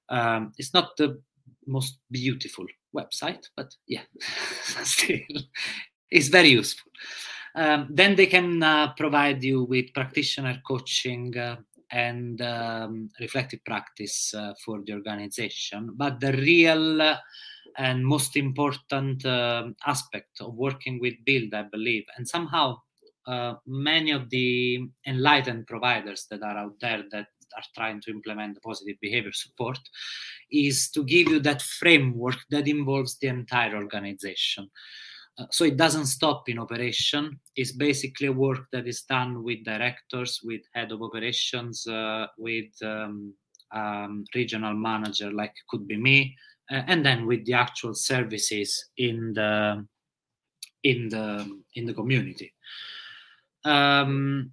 um, it's not the most beautiful website, but yeah, still, it's very useful. Um, then they can uh, provide you with practitioner coaching uh, and um, reflective practice uh, for the organization. But the real uh, and most important uh, aspect of working with BILD, I believe, and somehow uh, many of the enlightened providers that are out there that are trying to implement positive behavior support is to give you that framework that involves the entire organization. Uh, so it doesn't stop in operation. It's basically work that is done with directors, with head of operations, uh, with um, um, regional manager, like could be me, and then with the actual services in the in the in the community. Um,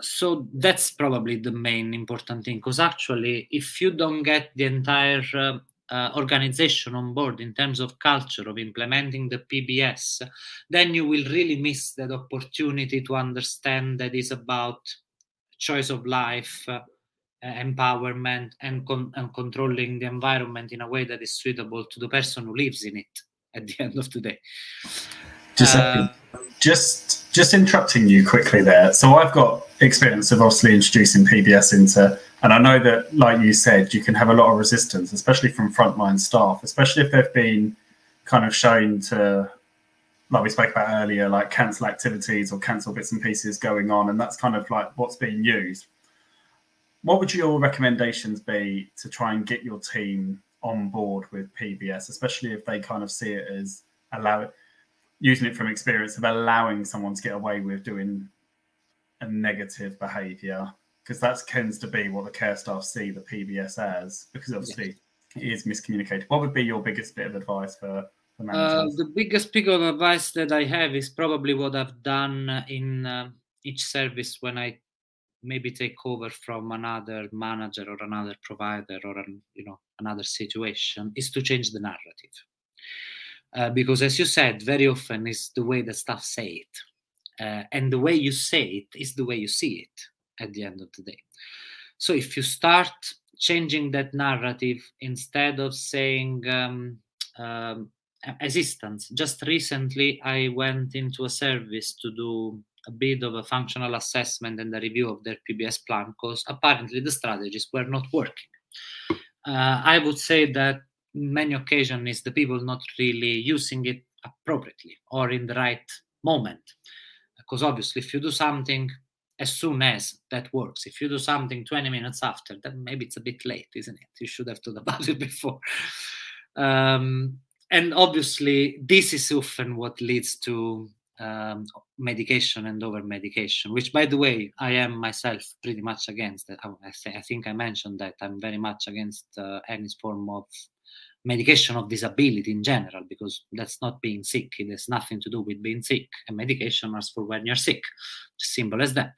so that's probably the main important thing because actually if you don't get the entire uh, uh, organization on board in terms of culture of implementing the pbs then you will really miss that opportunity to understand that is about choice of life uh, empowerment and, con- and controlling the environment in a way that is suitable to the person who lives in it at the end of the day just, uh, just just interrupting you quickly there so i've got experience of obviously introducing PBS into, and I know that, like you said, you can have a lot of resistance, especially from frontline staff, especially if they've been kind of shown to, like we spoke about earlier, like cancel activities or cancel bits and pieces going on, and that's kind of like what's being used. What would your recommendations be to try and get your team on board with PBS, especially if they kind of see it as allow it, using it from experience of allowing someone to get away with doing a negative behaviour because that tends to be what the care staff see the PBS as because obviously yes. it is miscommunicated. What would be your biggest bit of advice for, the managers? Uh, the biggest piece of advice that I have is probably what I've done in uh, each service when I maybe take over from another manager or another provider or an, you know another situation is to change the narrative. Uh, because as you said, very often is the way the staff say it, uh, and the way you say it is the way you see it at the end of the day. So if you start changing that narrative instead of saying um, um, assistance. Just recently, I went into a service to do a bit of a functional assessment and a review of their PBS plan because apparently the strategies were not working. Uh, I would say that many occasions is the people not really using it appropriately or in the right moment. Because obviously, if you do something as soon as that works, if you do something 20 minutes after, then maybe it's a bit late, isn't it? You should have thought about it before. Um, and obviously, this is often what leads to um, medication and over medication, which, by the way, I am myself pretty much against. I, I think I mentioned that I'm very much against uh, any form of medication of disability in general, because that's not being sick. It has nothing to do with being sick. And medication is for when you're sick. Simple as that.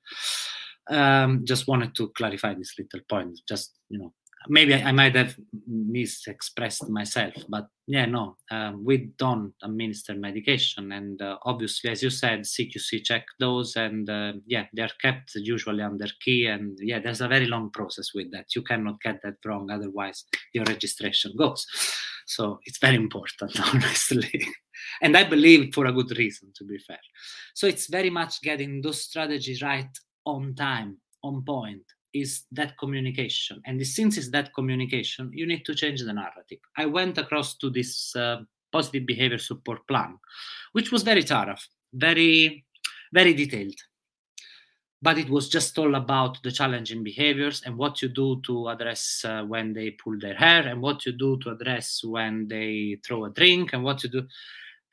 Um, just wanted to clarify this little point. Just you know, maybe I, might have misexpressed myself, but yeah, no, um, we don't administer medication, and uh, obviously, as you said, CQC check those, and uh, yeah, they are kept usually under key, and yeah, there's a very long process with that. You cannot get that wrong, otherwise your registration goes. So it's very important, honestly, and I believe for a good reason, to be fair. So it's very much getting those strategies right on time, on point, is that communication. And since it's that communication, you need to change the narrative. I went across to this uh, positive behavior support plan, which was very thorough, very, very detailed. But it was just all about the challenging behaviors and what you do to address uh, when they pull their hair and what you do to address when they throw a drink and what you do.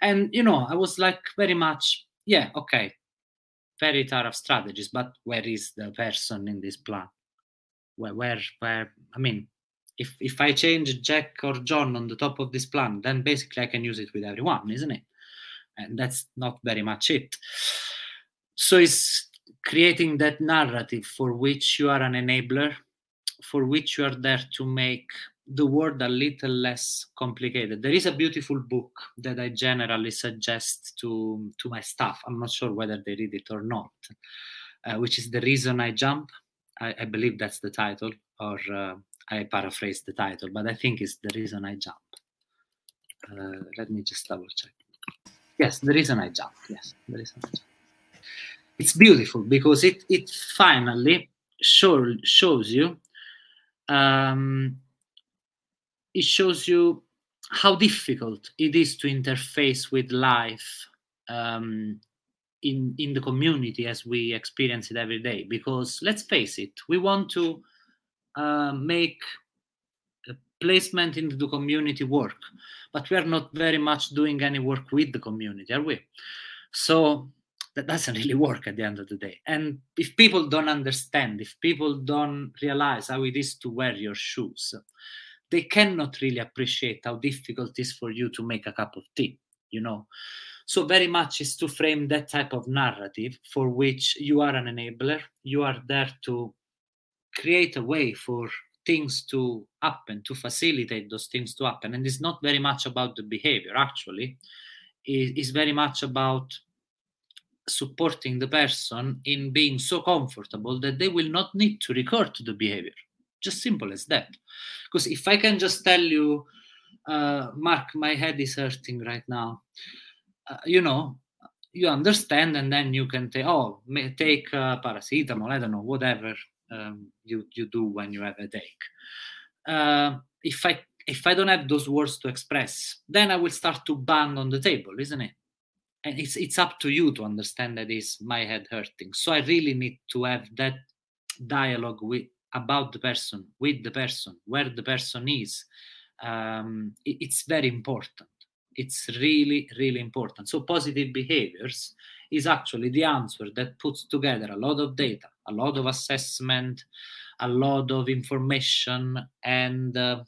And, you know, I was like very much, yeah, okay, very thorough strategies, but where is the person in this plan? Where, where, where? I mean, if if I change Jack or John on the top of this plan, then basically I can use it with everyone, isn't it? And that's not very much it. So it's creating that narrative for which you are an enabler, for which you are there to make the world a little less complicated. There is a beautiful book that I generally suggest to, to my staff. I'm not sure whether they read it or not, uh, which is The Reason I Jump. I, I believe that's the title, or uh, I paraphrase the title, but I think it's The Reason I Jump. Uh, let me just double check. Yes, The Reason I Jump. Yes, The Reason I Jump. It's beautiful because it, it finally show, shows you um, it shows you how difficult it is to interface with life um, in in the community as we experience it every day. Because let's face it, we want to uh, make placement into the community work, but we are not very much doing any work with the community, are we? So that doesn't really work at the end of the day. And if people don't understand, if people don't realize how it is to wear your shoes, they cannot really appreciate how difficult it is for you to make a cup of tea you know? So very much is to frame that type of narrative for which you are an enabler. You are there to create a way for things to happen to facilitate those things to happen. And it's not very much about the behavior actually. It's very much about supporting the person in being so comfortable that they will not need to record to the behavior just simple as that. Because if I can just tell you, uh, Mark, my head is hurting right now, uh, you know, you understand, and then you can take, oh, take uh, paracetamol, I don't know, whatever um, you you do when you have a headache. Uh, if I if I don't have those words to express, then I will start to bang on the table, isn't it? And it's it's up to you to understand that is my head hurting. So I really need to have that dialogue with about the person, with the person, where the person is, um, it's very important. It's really, really important. So, positive behaviors is actually the answer that puts together a lot of data, a lot of assessment, a lot of information, and uh,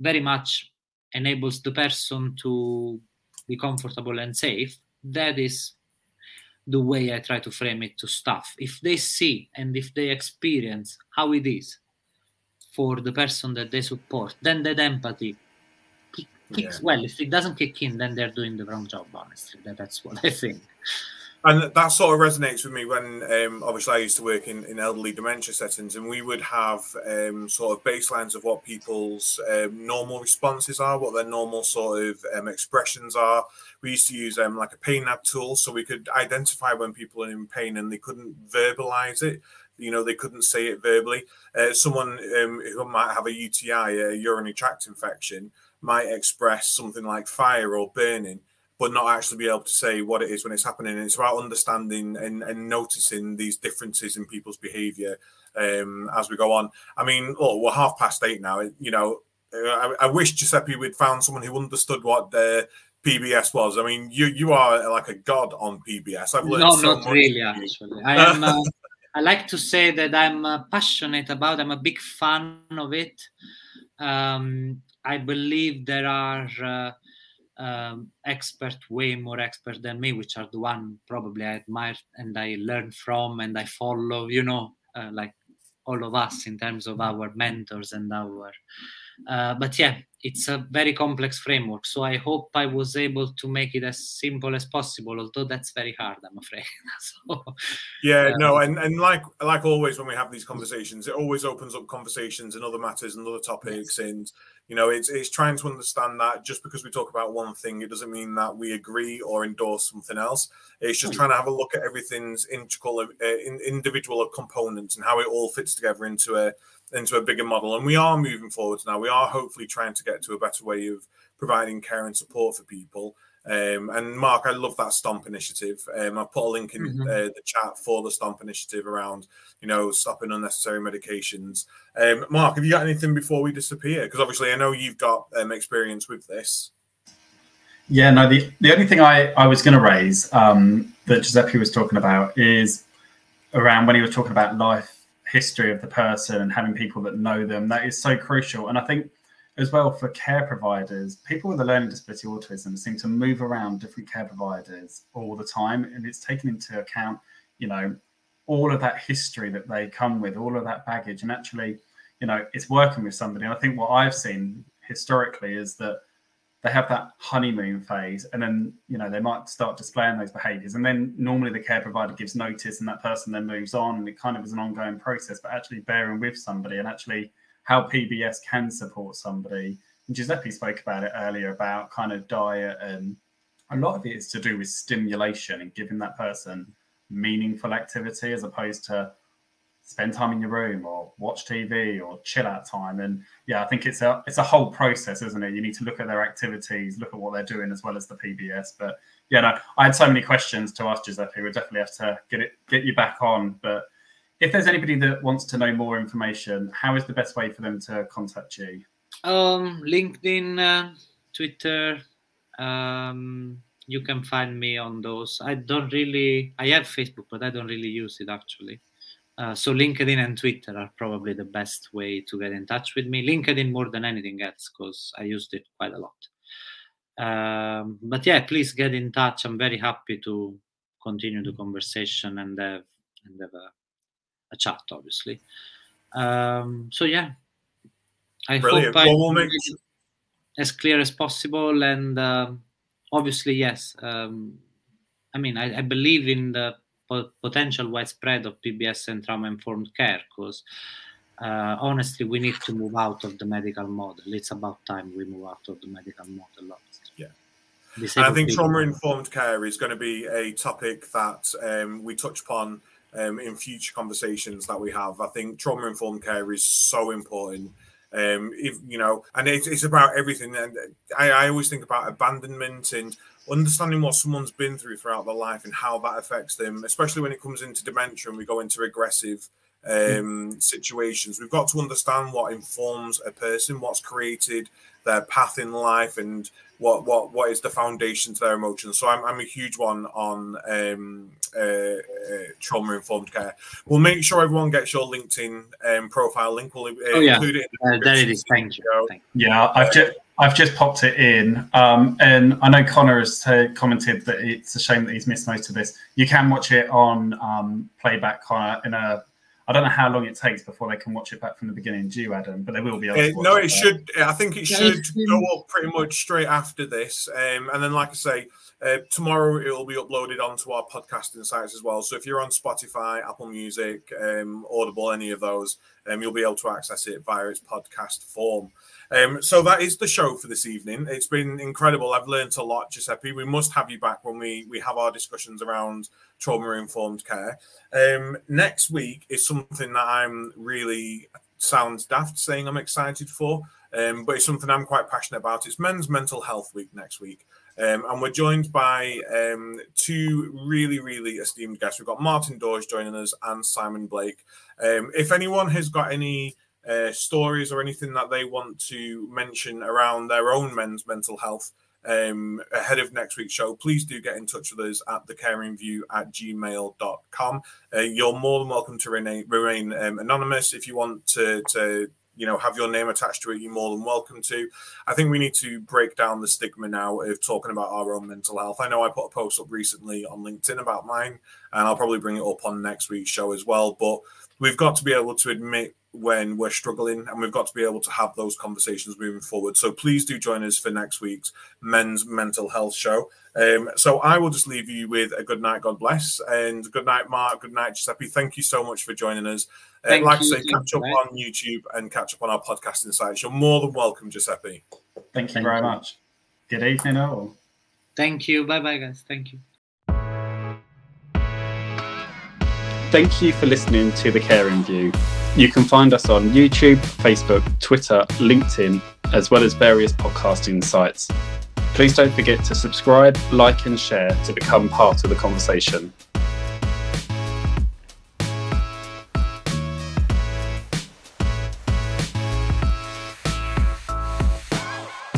very much enables the person to be comfortable and safe that is the way i try to frame it to staff if they see and if they experience how it is for the person that they support then that empathy kicks yeah. well if it doesn't kick in then they're doing the wrong job honestly that, that's what i think and that sort of resonates with me when um, obviously I used to work in, in elderly dementia settings, and we would have um, sort of baselines of what people's um, normal responses are, what their normal sort of um, expressions are. We used to use um, like a PAINAD tool so we could identify when people are in pain and they couldn't verbalize it. You know, they couldn't say it verbally. Uh, someone um, who might have a UTI, a urinary tract infection, might express something like fire or burning but not actually be able to say what it is when it's happening. And it's about understanding and, and noticing these differences in people's behaviour um, as we go on. I mean, oh, we're half past eight now. You know, I, I wish Giuseppe we'd found someone who understood what the PBS was. I mean, you you are like a god on PBS. I've learned no, so not really. Actually, I am. Uh, I like to say that I'm uh, passionate about. I'm a big fan of it. Um, I believe there are. Uh, um, expert, way more expert than me, which are the one probably I admire and I learn from and I follow, you know, uh, like all of us in terms of our mentors and our. Uh, but yeah, it's a very complex framework. So I hope I was able to make it as simple as possible, although that's very hard, I'm afraid. so, yeah, uh, no, and, and like like always when we have these conversations, it always opens up conversations and other matters and other topics yes. and you know, it's it's trying to understand that just because we talk about one thing, it doesn't mean that we agree or endorse something else. It's just hmm. trying to have a look at everything's integral, uh, in, individual components and how it all fits together into a into a bigger model. And we are moving forwards now. We are hopefully trying to get to a better way of providing care and support for people. Um, and Mark, I love that STOMP initiative. Um, I've put a link in mm-hmm. uh, the chat for the STOMP initiative around, you know, stopping unnecessary medications. Um, Mark, have you got anything before we disappear? Because obviously, I know you've got um, experience with this. Yeah, no. The the only thing I I was going to raise um, that Giuseppe was talking about is around when he was talking about life history of the person and having people that know them. That is so crucial, and I think as well for care providers, people with a learning disability autism seem to move around different care providers all the time, and it's taken into account, you know, all of that history that they come with, all of that baggage, and actually, you know, it's working with somebody. And I think what I've seen historically is that they have that honeymoon phase, and then you know they might start displaying those behaviours, and then normally the care provider gives notice, and that person then moves on, and it kind of is an ongoing process. But actually bearing with somebody and actually how PBS can support somebody. And Giuseppe spoke about it earlier about kind of diet, and a lot of it is to do with stimulation and giving that person meaningful activity as opposed to spend time in your room or watch TV or chill out time. And yeah, I think it's a it's a whole process, isn't it? You need to look at their activities, look at what they're doing as well as the PBS. But yeah, no, I had so many questions to ask Giuseppe. We definitely have to get it get you back on. But if there's anybody that wants to know more information, how is the best way for them to contact you? Um, LinkedIn, uh, Twitter. Um, you can find me on those. I don't really. I have Facebook, but I don't really use it actually. Uh, so LinkedIn and Twitter are probably the best way to get in touch with me. LinkedIn more than anything else because I used it quite a lot. Um, but yeah, please get in touch. I'm very happy to continue the conversation and have and have a a chat, obviously. Um, so yeah, I Brilliant. hope I we'll make it as clear as possible, and uh, obviously, yes. Um, I mean, I, I, believe in the potential widespread of PBS and trauma-informed care because. Uh, honestly, we need to move out of the medical model. It's about time we move out of the medical model. Yeah. I think trauma informed care is going to be a topic that um, we touch upon um, in future conversations that we have. I think trauma informed care is so important. Um, if you know, and it, it's about everything. And I, I always think about abandonment and understanding what someone's been through throughout their life and how that affects them, especially when it comes into dementia and we go into aggressive um, situations. We've got to understand what informs a person, what's created their path in life, and what what what is the foundation to their emotions. So I'm, I'm a huge one on um, uh, uh, trauma informed care. We'll make sure everyone gets your LinkedIn um, profile link. We'll uh, oh, yeah. include it. Uh, there it is. Thank you. Yeah, I've just I've just popped it in, um, and I know Connor has uh, commented that it's a shame that he's missed most of this. You can watch it on um, playback, Connor, in a. I don't know how long it takes before they can watch it back from the beginning. Do you, Adam? But they will be able. Uh, no, it it should. I think it should go up pretty much straight after this, um, and then, like I say, uh, tomorrow it will be uploaded onto our podcasting sites as well. So if you're on Spotify, Apple Music, um, Audible, any of those, um, you'll be able to access it via its podcast form. Um, so that is the show for this evening. It's been incredible. I've learned a lot, Giuseppe. We must have you back when we we have our discussions around trauma informed care. Um, next week is something that I'm really sounds daft saying I'm excited for, um, but it's something I'm quite passionate about. It's Men's Mental Health Week next week. Um, and we're joined by um, two really, really esteemed guests. We've got Martin Dorge joining us and Simon Blake. Um, if anyone has got any uh, stories or anything that they want to mention around their own men's mental health um, ahead of next week's show, please do get in touch with us at thecaringview at gmail.com. Uh, you're more than welcome to remain, remain um, anonymous. If you want to, to you know have your name attached to it you're more than welcome to. I think we need to break down the stigma now of talking about our own mental health. I know i put a post up recently on linkedin about mine and i'll probably bring it up on next week's show as well but we've got to be able to admit when we're struggling and we've got to be able to have those conversations moving forward so please do join us for next week's men's mental health show um, so i will just leave you with a good night god bless and good night mark good night giuseppe thank you so much for joining us uh, like you, I say, catch up mate. on YouTube and catch up on our podcasting sites. You're more than welcome, Giuseppe. Thank you Thank very you. much. Good evening, all. Thank you. Bye bye, guys. Thank you. Thank you for listening to The Caring View. You can find us on YouTube, Facebook, Twitter, LinkedIn, as well as various podcasting sites. Please don't forget to subscribe, like, and share to become part of the conversation.